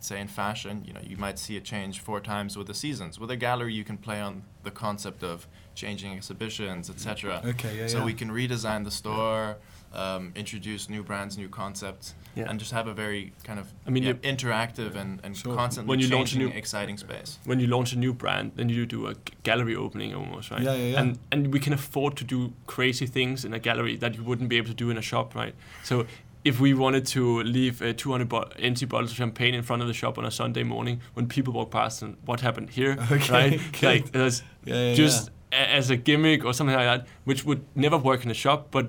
Speaker 3: say in fashion you know you might see it change four times with the seasons with a gallery you can play on the concept of changing exhibitions etc
Speaker 1: Okay. Yeah.
Speaker 3: so
Speaker 1: yeah.
Speaker 3: we can redesign the store um, introduce new brands new concepts
Speaker 2: Yeah.
Speaker 3: and just have a very kind of
Speaker 2: I mean,
Speaker 3: yeah, interactive and, and
Speaker 1: Sure.
Speaker 3: constantly
Speaker 2: When you launch a
Speaker 3: changing
Speaker 2: new-
Speaker 3: exciting space
Speaker 2: when you launch a new brand, then you do a gallery opening almost, right?
Speaker 1: Yeah, yeah, yeah.
Speaker 2: And and we can afford to do crazy things in a gallery that you wouldn't be able to do in a shop, right? So if we wanted to leave uh, 200 bo- empty bottles of champagne in front of the shop on a Sunday morning when people walk past, and what happened here,
Speaker 1: Okay,
Speaker 2: right?
Speaker 1: cool.
Speaker 2: Like there's
Speaker 1: Yeah, yeah,
Speaker 2: just a- as a gimmick or something like that, which would never work in a shop, but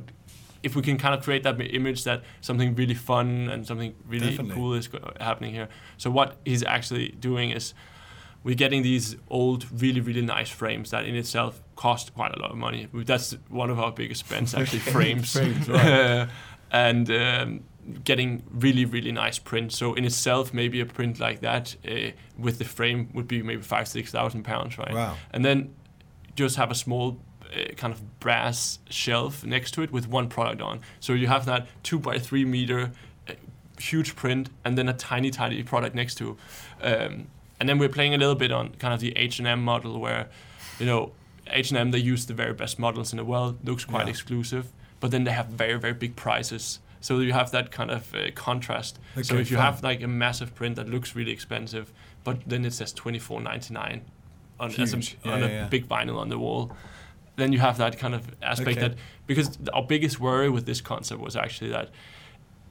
Speaker 2: if we can kind of create that image that something really fun and something really
Speaker 1: Definitely.
Speaker 2: cool is happening here. So what he's actually doing is we're getting these old, really, really nice frames that in itself cost quite a lot of money. That's one of our biggest spends, actually, frames.
Speaker 1: Frames, right.
Speaker 2: and um, getting really, really nice prints. So in itself, maybe a print like that uh, with the frame would be maybe five, six thousand pounds, right?
Speaker 1: Wow.
Speaker 2: And then just have a small uh, kind of brass shelf next to it with one product on. So you have that two by three meter uh, huge print and then a tiny, tiny product next to. Um, and then we're playing a little bit on kind of the H&M model where, you know, H&M, they use the very best models in the world, looks quite
Speaker 1: Yeah.
Speaker 2: exclusive, but then they have very, very big prices. So you have that kind of uh, contrast. so
Speaker 1: Okay,
Speaker 2: if you have like a massive print that looks really expensive, but then it says 24.99 on, as a,
Speaker 1: Yeah,
Speaker 2: on
Speaker 1: yeah,
Speaker 2: a
Speaker 1: yeah.
Speaker 2: big vinyl on the wall, then you have that kind of aspect
Speaker 1: Okay.
Speaker 2: that because our biggest worry with this concept was actually that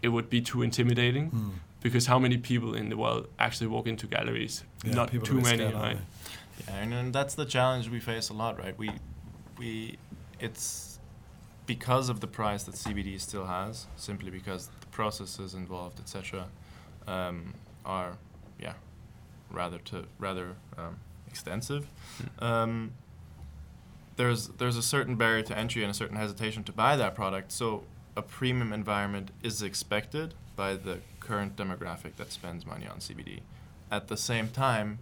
Speaker 2: it would be too intimidating
Speaker 1: Mm.
Speaker 2: because how many people in the world actually walk into galleries?
Speaker 1: Yeah,
Speaker 2: Not too many,
Speaker 1: scared,
Speaker 2: right?
Speaker 3: Yeah, and, and that's the challenge we face a lot, right? We we it's because of the price that CBD still has, simply because the processes involved, etc., um, are yeah rather to rather um, extensive. Um, there's there's a certain barrier to entry and a certain hesitation to buy that product. So a premium environment is expected by the current demographic that spends money on CBD. At the same time,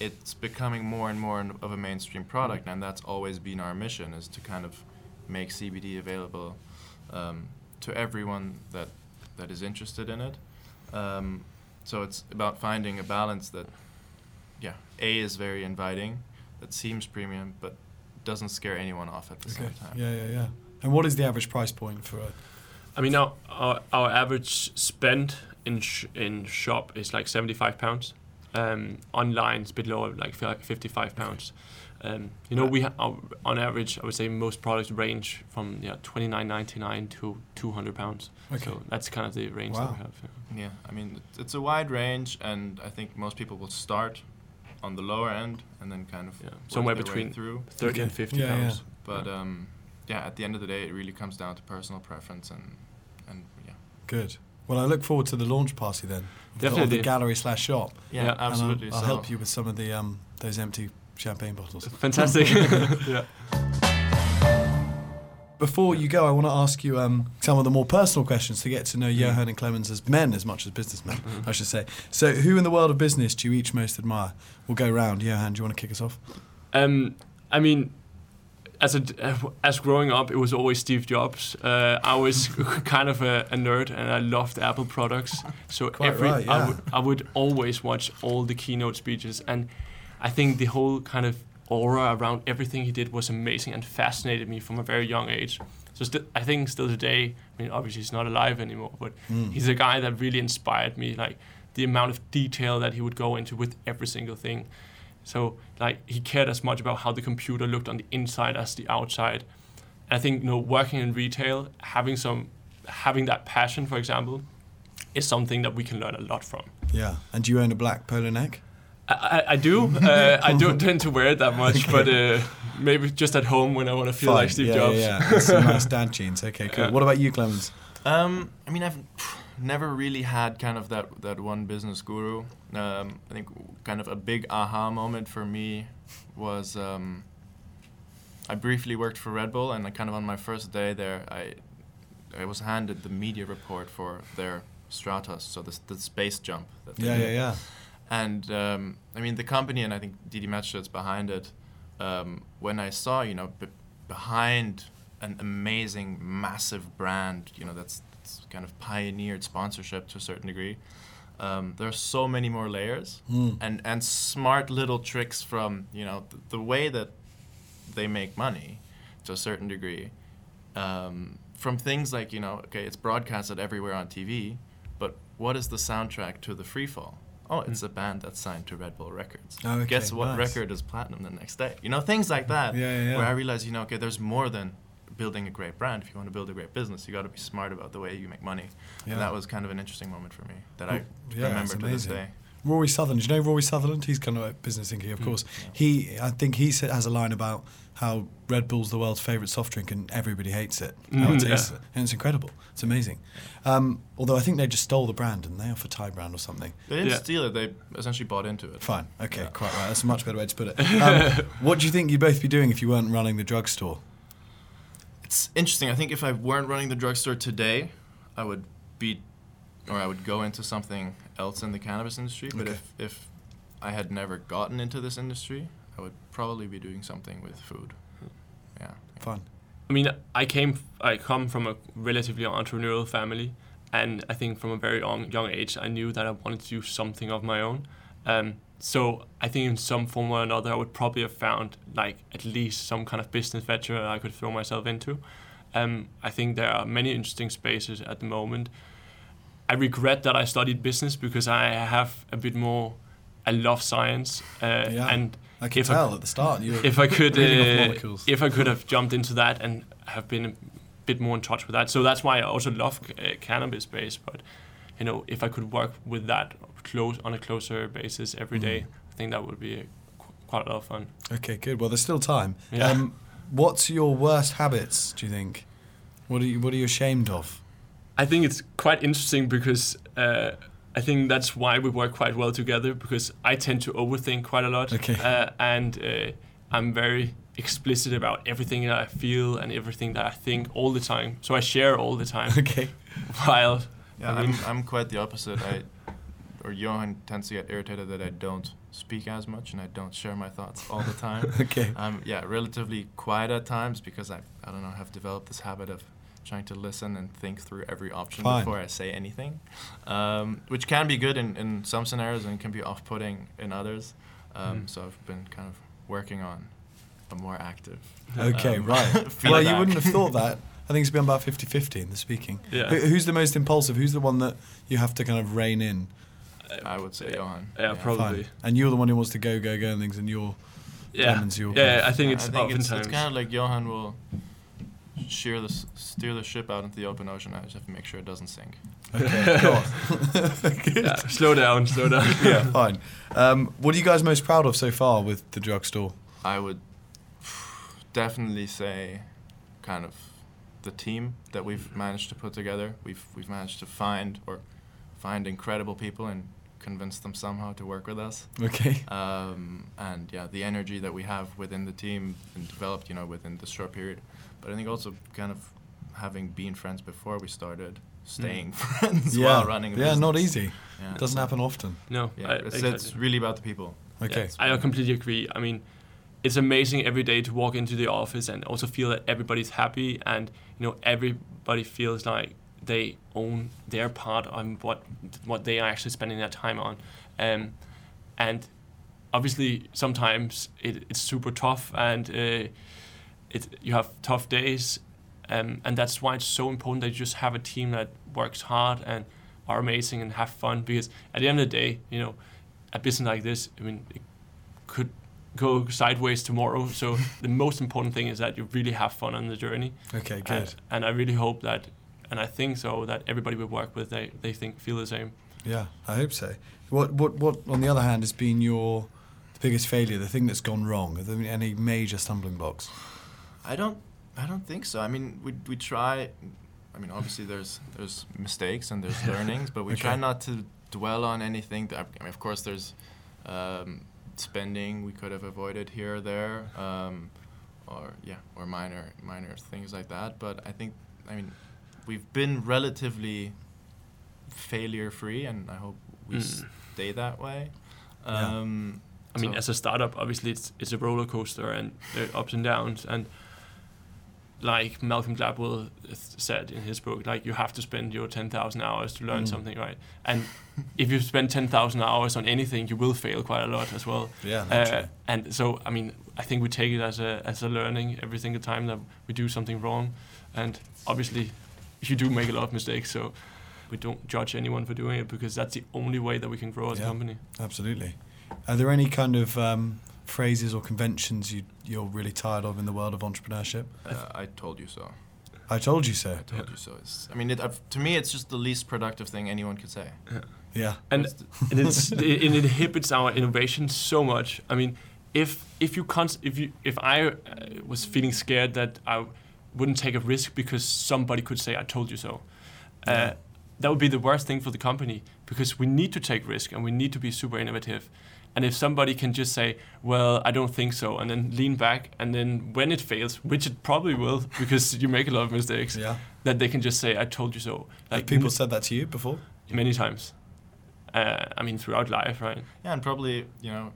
Speaker 3: it's becoming more and more of a mainstream product, and that's always been our mission: is to kind of make CBD available um, to everyone that that is interested in it. Um, so it's about finding a balance that, yeah, A is very inviting, that seems premium, but doesn't scare anyone off at the
Speaker 4: Okay.
Speaker 3: same time.
Speaker 4: Yeah, yeah, yeah. And what is the average price point for a?
Speaker 2: I mean, now our, our average spend in sh- in shop is like seventy five pounds. Um, online, it's a bit lower, like fifty five pounds. Um, you know, we ha- our, on average, I would say most products range from yeah twenty nine ninety nine to two hundred pounds.
Speaker 4: Okay.
Speaker 2: So that's kind of the range that
Speaker 4: Wow.
Speaker 2: we have. Yeah.
Speaker 3: Yeah, I mean, it's- it's a wide range, and I think most people will start on the lower end and then kind of
Speaker 2: Yeah, somewhere between
Speaker 3: through.
Speaker 2: Thirty and fifty
Speaker 4: Yeah, yeah.
Speaker 2: pounds.
Speaker 3: But um, yeah, at the end of the day, it really comes down to personal preference and and yeah.
Speaker 4: Good. Well, I look forward to the launch party then. of the-
Speaker 2: Definitely.
Speaker 4: the gallery slash shop.
Speaker 2: Yeah,
Speaker 4: And I'll-
Speaker 3: absolutely.
Speaker 4: I'll,
Speaker 3: so
Speaker 4: help you with some of the um those empty champagne bottles.
Speaker 2: Fantastic. yeah.
Speaker 4: Before you go, I want to ask you um, some of the more personal questions to get to know
Speaker 2: Mm.
Speaker 4: Johan and Clemens as men as much as businessmen,
Speaker 2: Mhm.
Speaker 4: I should say. So, who in the world of business do you each most admire? We'll go round. Johan, do you want to kick us off?
Speaker 2: Um, I mean, as a as growing up, it was always Steve Jobs. Uh, I was kind of a, a nerd, and I loved Apple products. So
Speaker 4: Quite
Speaker 2: every
Speaker 4: right,
Speaker 2: I
Speaker 4: yeah.
Speaker 2: would I would always watch all the keynote speeches, and I think the whole kind of aura around everything he did was amazing and fascinated me from a very young age. So sti- I think still today, I mean, obviously he's not alive anymore, but
Speaker 4: Mm.
Speaker 2: he's a guy that really inspired me. Like the amount of detail that he would go into with every single thing. So like he cared as much about how the computer looked on the inside as the outside. And I think you know working in retail, having some having that passion, for example, is something that we can learn a lot from.
Speaker 4: Yeah. And do you own a black polo neck?
Speaker 2: I, I, I do. Uh, I don't tend to wear it that much, but uh, maybe just at home when I want to feel like Steve
Speaker 4: yeah,
Speaker 2: Jobs.
Speaker 4: Yeah, yeah. That's some nice dad jeans. Okay, cool.
Speaker 2: Yeah.
Speaker 4: What about you, Clemens?
Speaker 3: Um, I mean, I've never really had kind of that that one business guru. Um, I think kind of a big aha moment for me was um, I briefly worked for Red Bull, and I kind of on my first day there, I I was handed the media report for their Stratos, so the, the space jump. That they
Speaker 4: Yeah,
Speaker 3: did.
Speaker 4: yeah, yeah.
Speaker 3: And um, I mean, the company, and I think Didi Mateschitz behind it. Um, when I saw, you know, b- behind an amazing, massive brand, you know, that's, that's kind of pioneered sponsorship to a certain degree. Um, there are so many more layers
Speaker 4: Mm.
Speaker 3: and and smart little tricks from you know th- the way that they make money to a certain degree um, from things like you know okay it's broadcasted everywhere on TV but what is the soundtrack to the free fall oh it's a band that's signed to Red Bull Records.
Speaker 4: Oh, okay,
Speaker 3: guess what
Speaker 4: nice.
Speaker 3: record is platinum the next day? You know things like that
Speaker 4: Yeah, yeah, yeah.
Speaker 3: where I realized you know okay there's more than building a great brand. If you want to build a great business you got to be smart about the way you make money.
Speaker 4: Yeah.
Speaker 3: and that was kind of an interesting moment for me that I remember to this day
Speaker 4: Rory Sutherland. Do you know Rory Sutherland? He's kind of a business thinking, of course. He, I think he has a line about how Red Bull's the world's favourite soft drink and everybody hates it. How it
Speaker 2: Mm,
Speaker 4: tastes
Speaker 2: yeah.
Speaker 4: And it's incredible. It's amazing. Um, although I think they just stole the brand, didn't they? Off a Thai brand or something.
Speaker 3: They didn't
Speaker 2: Yeah.
Speaker 3: steal it. They essentially bought into it.
Speaker 4: Fine. Okay,
Speaker 3: Yeah.
Speaker 4: quite right. That's a much better way to put it. Um, what do you think you'd both be doing if you weren't running the drugstore?
Speaker 3: It's interesting. I think if I weren't running the drugstore today, I would be, or I would go into something else in the cannabis industry. But
Speaker 4: Okay.
Speaker 3: if if I had never gotten into this industry, I would probably be doing something with food. Yeah.
Speaker 4: Fun.
Speaker 2: I mean, I came, I come from a relatively entrepreneurial family, and I think from a very young, young age, I knew that I wanted to do something of my own. Um, so I think in some form or another, I would probably have found like at least some kind of business venture I could throw myself into. Um, I think there are many interesting spaces at the moment. I regret that I studied business because I have a bit more. I love science, uh,
Speaker 4: Yeah.
Speaker 2: and
Speaker 4: I can
Speaker 2: If I-
Speaker 4: at the start. You
Speaker 2: if I could, uh, if I could have jumped into that and have been a bit more in touch with that. So that's why I also love uh, cannabis space. But you know, if I could work with that close on a closer basis every day,
Speaker 4: Mm.
Speaker 2: I think that would be a, qu- quite a lot of fun.
Speaker 4: Okay, good. Well, there's still time.
Speaker 2: Yeah.
Speaker 4: Um, What's your worst habits? Do you think? What are you What are you ashamed of?
Speaker 2: I think it's quite interesting because uh, I think that's why we work quite well together because I tend to overthink quite a lot.
Speaker 4: Okay.
Speaker 2: Uh, and uh, I'm very explicit about everything that I feel and everything that I think all the time. So I share all the time.
Speaker 4: Okay.
Speaker 2: While
Speaker 3: Yeah,
Speaker 2: I
Speaker 3: I
Speaker 2: mean-
Speaker 3: am I'm quite the opposite. I or Johan tends to get irritated that I don't speak as much and I don't share my thoughts all the time.
Speaker 4: Okay.
Speaker 3: I'm yeah relatively quiet at times because I I don't know have developed this habit of trying to listen and think through every option
Speaker 4: Fine.
Speaker 3: before I say anything, um, which can be good in, in some scenarios and can be off-putting in others. Um,
Speaker 2: Mm.
Speaker 3: So I've been kind of working on a more active.
Speaker 4: Okay.
Speaker 3: um,
Speaker 4: right. well, you wouldn't have thought that. I think it's been about 50-50 in the speaking.
Speaker 2: Yeah.
Speaker 4: Who, who's the most impulsive? Who's the one that you have to kind of rein in?
Speaker 3: I would say Johan.
Speaker 2: yeah, probably.
Speaker 4: Fine. And you're the one who wants to go, go, go and things, and you're
Speaker 2: yeah,
Speaker 4: Clemens, you're
Speaker 2: yeah.
Speaker 4: kind
Speaker 2: I think it's
Speaker 3: I think it's, it's kind of like Johan will steer the steer the ship out into the open ocean. I just have to make sure it doesn't sink.
Speaker 4: okay. go
Speaker 2: yeah, slow down, slow down.
Speaker 4: yeah, fine. Um, what are you guys most proud of so far with the drugstore?
Speaker 3: I would definitely say, kind of, the team that we've managed to put together. We've we've managed to find or find incredible people and convince them somehow to work with us.
Speaker 4: Okay.
Speaker 3: Um, and yeah, the energy that we have within the team and developed, you know, within this short period. But I think also kind of having been friends before we started, staying friends
Speaker 4: yeah.
Speaker 3: while running. A
Speaker 4: yeah, not easy.
Speaker 3: Yeah,
Speaker 4: It doesn't
Speaker 3: so-
Speaker 4: happen often.
Speaker 2: No,
Speaker 3: Yeah,
Speaker 2: I,
Speaker 3: it's,
Speaker 2: exactly.
Speaker 3: it's really about the people.
Speaker 4: Okay.
Speaker 2: Yeah, I completely agree. I mean, it's amazing every day to walk into the office and also feel that everybody's happy and you know everybody feels like they own their part on what what they are actually spending their time on, um, and obviously sometimes it, it's super tough and uh, it you have tough days, um, and that's why it's so important that you just have a team that works hard and are amazing and have fun because at the end of the day, you know, a business like this, I mean, it could go sideways tomorrow. So the most important thing is that you really have fun on the journey.
Speaker 4: Okay, good.
Speaker 2: And, and I really hope that, and I think so, that everybody we work with, they, they think feel the same.
Speaker 4: Yeah, I hope so. What, what, what, on the other hand, has been your biggest failure, the thing that's gone wrong? Are there been any major stumbling blocks?
Speaker 3: I don't. I don't think so. I mean, we we try. I mean, obviously there's there's mistakes and there's learnings, but we
Speaker 4: Okay.
Speaker 3: try not to dwell on anything. That, I mean, of course, there's um, spending we could have avoided here or there, um, or yeah, or minor minor things like that. But I think, I mean, we've been relatively failure free, and I hope we
Speaker 2: Mm.
Speaker 3: stay that way.
Speaker 4: Yeah.
Speaker 3: Um,
Speaker 2: I mean, as a startup, obviously it's it's a roller coaster and there are ups and downs. And like Malcolm Gladwell said in his book, like you have to spend your ten thousand hours to learn
Speaker 4: Mm.
Speaker 2: something, right? And if you spend ten thousand hours on anything, you will fail quite a lot as well.
Speaker 4: Yeah,
Speaker 2: Uh, and so, I mean, I think we take it as a as a learning every single time that we do something wrong. And obviously, you do make a lot of mistakes, so we don't judge anyone for doing it because that's the only way that we can grow as
Speaker 4: Yeah.
Speaker 2: a company.
Speaker 4: Absolutely. Are there any kind of um, phrases or conventions you, you're really tired of in the world of entrepreneurship?
Speaker 3: uh, I told you so.
Speaker 4: I told you so.
Speaker 3: I told you so. It's, I mean, it, uh, to me, it's just the least productive thing anyone could say.
Speaker 4: Yeah.
Speaker 2: And and it's it, it inhibits our innovation so much. I mean, if if you const- if you if I uh, was feeling scared that I wouldn't take a risk because somebody could say I told you so, uh,
Speaker 4: Yeah.
Speaker 2: that would be the worst thing for the company because we need to take risk and we need to be super innovative. And if somebody can just say, "Well, I don't think so," and then lean back, and then when it fails, which it probably will, because you make a lot of mistakes,
Speaker 4: Yeah.
Speaker 2: that they can just say, "I told you so."
Speaker 4: Have people said that to you before?
Speaker 2: many times. Uh, I mean, throughout life, right?
Speaker 3: Yeah, and probably you know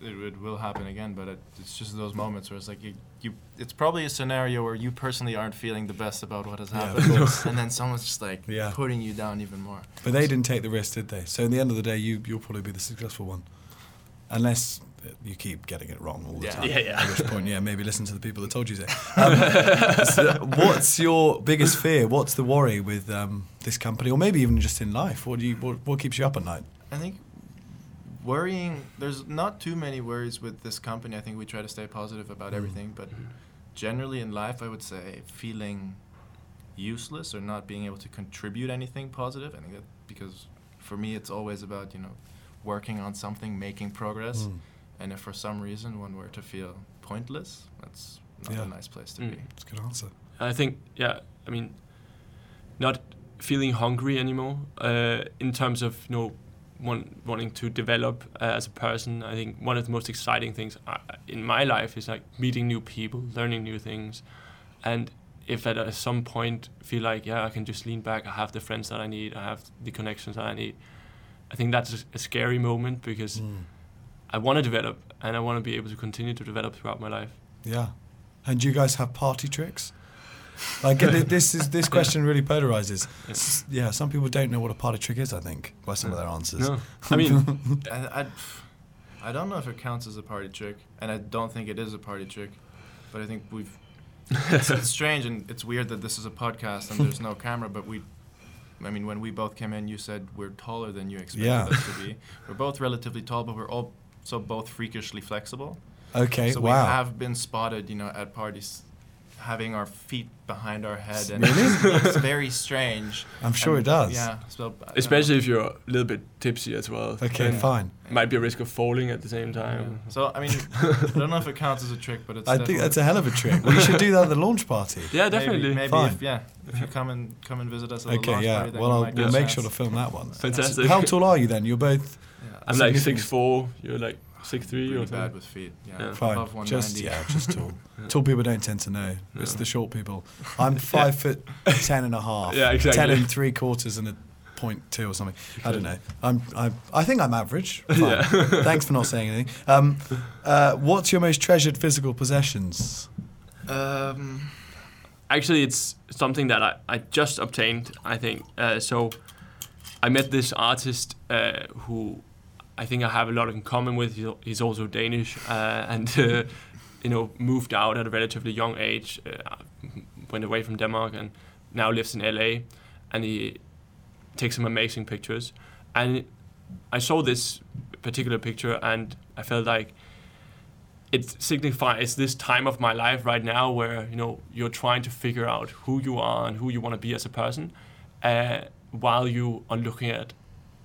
Speaker 3: it, it will happen again, but it, it's just those moments where it's like you, you it's probably a scenario where you personally aren't feeling the best about what has happened,
Speaker 4: course.
Speaker 3: and then someone's just like
Speaker 4: Yeah.
Speaker 3: putting you down even more.
Speaker 4: But they didn't take the risk, did they? So in the end of the day, you you'll probably be the successful one, unless you keep getting it wrong all the
Speaker 3: Yeah.
Speaker 4: time.
Speaker 2: Yeah, yeah.
Speaker 4: At which point, yeah, maybe listen to the people that told you so. Um, so what's your biggest fear? What's the worry with um, this company, or maybe even just in life? What do you what, what keeps you up at night?
Speaker 3: I think worrying. There's not too many worries with this company. I think we try to stay positive about
Speaker 4: Mm.
Speaker 3: everything, but generally in life, I would say feeling useless or not being able to contribute anything positive. I think that because for me, it's always about you know working on something, making progress,
Speaker 4: Mm.
Speaker 3: and if for some reason one were to feel pointless, that's not
Speaker 4: Yeah.
Speaker 3: a nice place to
Speaker 2: Mm.
Speaker 3: be.
Speaker 4: That's a good answer.
Speaker 2: I think, yeah, I mean, not feeling hungry anymore uh, in terms of you know want, wanting to develop uh, as a person. I think one of the most exciting things uh, in my life is like meeting new people, learning new things, and if at uh, some point feel like yeah I can just lean back, I have the friends that I need, I have the connections that I need. I think that's a, a scary moment because
Speaker 4: Mm.
Speaker 2: I want to develop and I want to be able to continue to develop throughout my life.
Speaker 4: Yeah. And do you guys have party tricks? Like this is this question really polarizes. S- Yeah, some people don't know what a party trick is. I think by some of their answers.
Speaker 2: No, I mean,
Speaker 3: I, I, I don't know if it counts as a party trick, and I don't think it is a party trick, but I think we've. It's, it's strange and it's weird that this is a podcast and there's no camera, but we. I mean, when we both came in, you said we're taller than you expected
Speaker 4: Yeah.
Speaker 3: us to be. We're both relatively tall, but we're also both freakishly flexible.
Speaker 4: Okay.
Speaker 3: so we have been spotted, you know, at parties, having our feet behind our head, and
Speaker 4: Really?
Speaker 3: it's, it's very strange.
Speaker 4: I'm sure
Speaker 3: And,
Speaker 4: it does.
Speaker 3: Yeah. So, I don't know.
Speaker 2: especially if you're a little bit tipsy as well.
Speaker 4: Okay.
Speaker 2: then
Speaker 4: Fine.
Speaker 2: Might be a risk of falling at the same time.
Speaker 3: Yeah. So I mean, I don't know if it counts as a trick, but it's.
Speaker 4: I think
Speaker 3: definitely-
Speaker 4: that's a hell of a trick. We should do that at the launch party.
Speaker 2: Yeah, definitely.
Speaker 3: Maybe, maybe
Speaker 4: Fine.
Speaker 3: if, yeah, if you come and come and visit us at the
Speaker 4: Okay.
Speaker 3: launch
Speaker 4: Yeah.
Speaker 3: party, then
Speaker 4: Well, I'll, we'll make
Speaker 3: chance.
Speaker 4: sure to film that one.
Speaker 2: Fantastic.
Speaker 4: How tall are you then? You're both
Speaker 3: Yeah,
Speaker 2: I'm like
Speaker 4: Significant.
Speaker 2: six four. You're like six three
Speaker 3: really
Speaker 2: or something.
Speaker 3: bad with feet. Yeah,
Speaker 2: Yeah.
Speaker 4: fine.
Speaker 3: above
Speaker 4: Just yeah, just tall.
Speaker 2: Yeah.
Speaker 4: Tall people don't tend to know. It's the short people. I'm five foot ten and a half.
Speaker 2: Yeah, exactly.
Speaker 4: Ten and three quarters and a point two or something. I don't know. I'm I I think I'm average. Fine.
Speaker 2: Yeah.
Speaker 4: Thanks for not saying anything. Um, uh, what's your most treasured physical possessions?
Speaker 3: Um,
Speaker 2: Actually, it's something that I, I just obtained. I think uh, so. I met this artist uh, who I think I have a lot in common with. He's also Danish uh, and uh, you know moved out at a relatively young age, uh, went away from Denmark and now lives in LA, and he takes some amazing pictures. And I saw this particular picture and I felt like it signifies this time of my life right now where you know you're trying to figure out who you are and who you want to be as a person uh, while you are looking at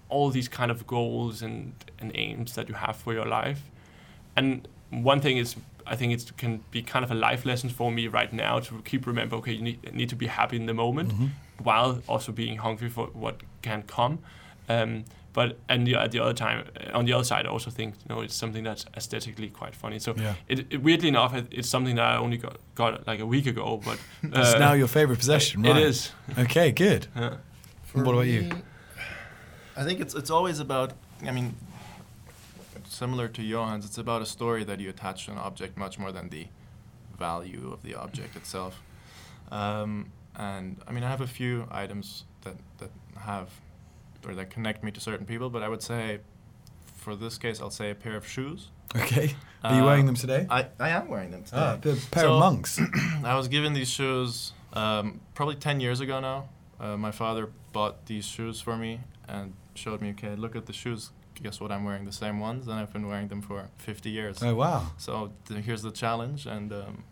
Speaker 2: all these kind of goals and, and aims that you have for your life and one thing is i think it can be kind of a life lesson for me right now to keep remember okay you need, need to be happy in the moment
Speaker 4: Mm-hmm.
Speaker 2: while also being hungry for what can come. Um, but and the, at the other time, on the other side, I also think you know it's something that's aesthetically quite funny. So
Speaker 4: Yeah.
Speaker 2: it, it weirdly enough, it, it's something that I only got, got like a week ago. But
Speaker 4: It's
Speaker 2: uh,
Speaker 4: now your favorite possession, right?
Speaker 2: It is.
Speaker 4: Okay, good.
Speaker 2: Yeah.
Speaker 4: What about you?
Speaker 3: I think it's it's always about. I mean, similar to Johan's, it's about a story that you attach to an object much more than the value of the object itself. Um, and I mean, I have a few items that that have or that connect me to certain people, but I would say, for this case, I'll say a pair of shoes.
Speaker 4: Okay. Are you
Speaker 3: Uh,
Speaker 4: wearing them today?
Speaker 3: I, I am wearing them today.
Speaker 4: Ah, a pair
Speaker 3: So-
Speaker 4: of monks.
Speaker 3: I was given these shoes um, probably 10 years ago now. Uh, my father bought these shoes for me and showed me, okay, look at the shoes. Guess what? I'm wearing the same ones, and I've been wearing them for 50 years.
Speaker 4: Oh wow.
Speaker 3: So th- here's the challenge, and um,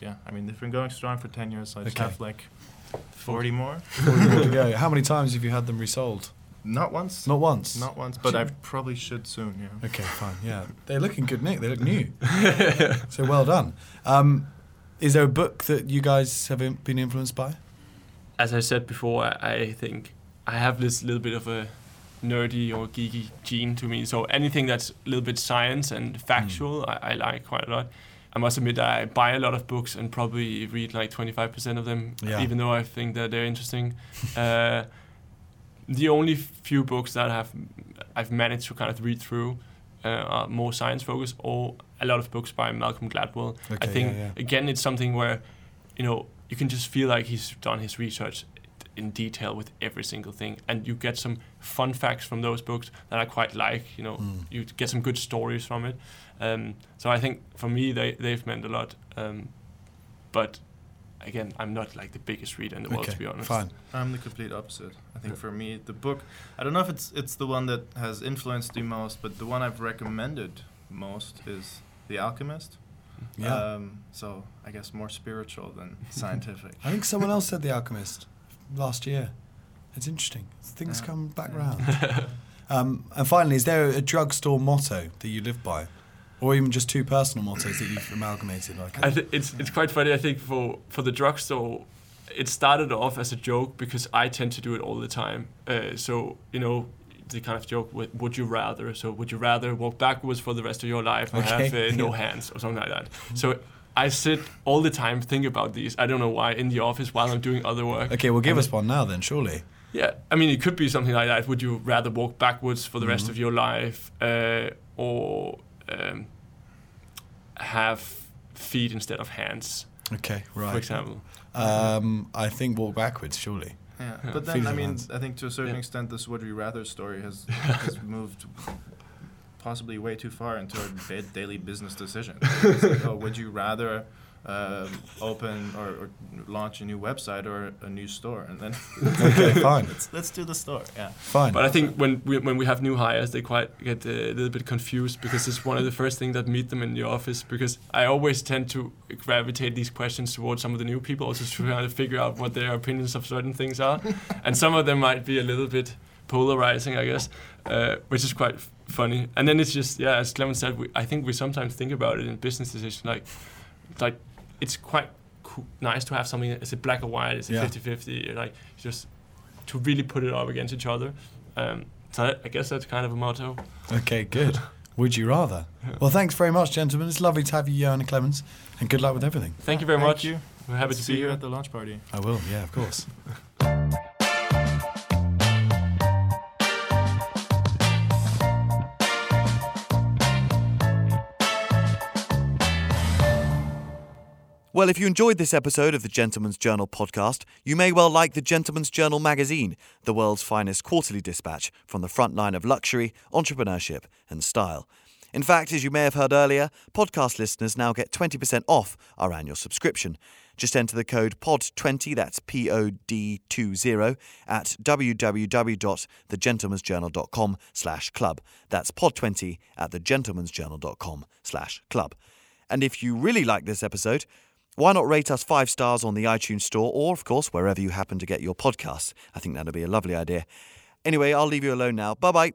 Speaker 3: yeah, I mean, they've been going strong for 10 years, so I just
Speaker 4: Okay.
Speaker 3: have like 40 more.
Speaker 4: Before we go to go, How many times have you had them resoled?
Speaker 3: Not once.
Speaker 4: Not once.
Speaker 3: Not once, but I probably should soon, yeah.
Speaker 4: Okay, fine. Yeah, they're looking good, Nick. They look new. so well done. Um, is there a book that you guys have in- been influenced by?
Speaker 2: As I said before, I, I think I have this little bit of a nerdy or geeky gene to me. So anything that's a little bit science and factual, I, I like quite a lot. I must admit that I buy a lot of books and probably read like 25% of them,
Speaker 4: Yeah.
Speaker 2: even though I think that they're interesting. uh, the only few books that have I've managed to kind of read through uh, are more science focused, or a lot of books by Malcolm Gladwell. I think
Speaker 4: yeah, yeah.
Speaker 2: again it's something where you know you can just feel like he's done his research in detail with every single thing, and you get some fun facts from those books that I quite like. You know,
Speaker 4: Mm.
Speaker 2: you get some good stories from it. Um, so I think for me they they've meant a lot. Um, but again, I'm not like the biggest reader in the world to be honest.
Speaker 4: fine.
Speaker 3: I'm the complete opposite. I think
Speaker 2: Yeah.
Speaker 3: for me, the book, I don't know if it's it's the one that has influenced you most, but the one I've recommended most is The Alchemist.
Speaker 4: Yeah.
Speaker 3: Um, so I guess more spiritual than scientific.
Speaker 4: I think someone else said The Alchemist last year. It's interesting. Things
Speaker 3: Yeah.
Speaker 4: come back round. Um, and finally, is there a drugstore motto that you live by? or even just two personal mottos that you've amalgamated? Like,
Speaker 2: I th- it's it's quite funny. I think for for the drugstore, it started off as a joke because I tend to do it all the time. Uh, so you know. The kind of joke with "Would you rather?" So, would you rather walk backwards for the rest of your life or
Speaker 4: Okay.
Speaker 2: have uh, no hands or something like that? So, I sit all the time think about these. I don't know why in the office while I'm doing other work.
Speaker 4: okay, well, give
Speaker 2: And
Speaker 4: us one now then, surely.
Speaker 2: Yeah, I mean, it could be something like that. Would you rather walk backwards for the rest
Speaker 4: Mhm.
Speaker 2: of your life, uh, or um, have feet instead of hands,
Speaker 4: Okay, right.
Speaker 2: for example?
Speaker 4: Um, I think walk backwards, surely.
Speaker 3: Yeah,
Speaker 2: Yeah.
Speaker 3: but then
Speaker 4: Feelings
Speaker 3: I mean,
Speaker 4: hands.
Speaker 3: I think to a certain
Speaker 2: Yeah.
Speaker 3: extent, this "Would you rather" story has has moved possibly way too far into our ba- daily business decision. Like, oh, would you rather um, open or, or launch a new website or a new store? And then
Speaker 4: Okay, fine.
Speaker 3: let's let's do the store. Yeah.
Speaker 4: Fine.
Speaker 2: But I think when we, when we have new hires, they quite get a little bit confused because it's one of the first things that meet them in the office. Because I always tend to gravitate these questions towards some of the new people, also to try to figure out what their opinions of certain things are, and some of them might be a little bit polarizing, I guess, uh, which is quite f- funny. And then it's just yeah, as Clemens said, we, I think we sometimes think about it in business decisions like like it's quite coo- nice to have something. Is it black or white? Is it
Speaker 4: Yeah.
Speaker 2: 50-50? Like just to really put it up against each other. Um, so I, I guess that's kind of a motto.
Speaker 4: Okay, good. Would you rather? Well, thanks very much, gentlemen. It's lovely to have you, Johan and Clemens, and good luck with everything.
Speaker 2: Thank you very
Speaker 3: Thank
Speaker 2: much.
Speaker 3: you.
Speaker 2: We're happy to
Speaker 3: See
Speaker 2: be
Speaker 3: you
Speaker 2: here.
Speaker 3: at the launch party.
Speaker 4: I will, yeah, of course.
Speaker 1: Well, if you enjoyed this episode of the Gentleman's Journal podcast, you may well like the Gentleman's Journal magazine, the world's finest quarterly dispatch from the front line of luxury, entrepreneurship, and style. In fact, as you may have heard earlier, podcast listeners now get 20% off our annual subscription. Just enter the code POD20, that's P O D 20, at www.thegentlemansjournal.com slash club. That's POD20 at thegentlemansjournal.com slash club. And if you really like this episode, why not rate us five stars on the iTunes Store or, of course, wherever you happen to get your podcasts? I think that'd be a lovely idea. Anyway, I'll leave you alone now. Bye bye.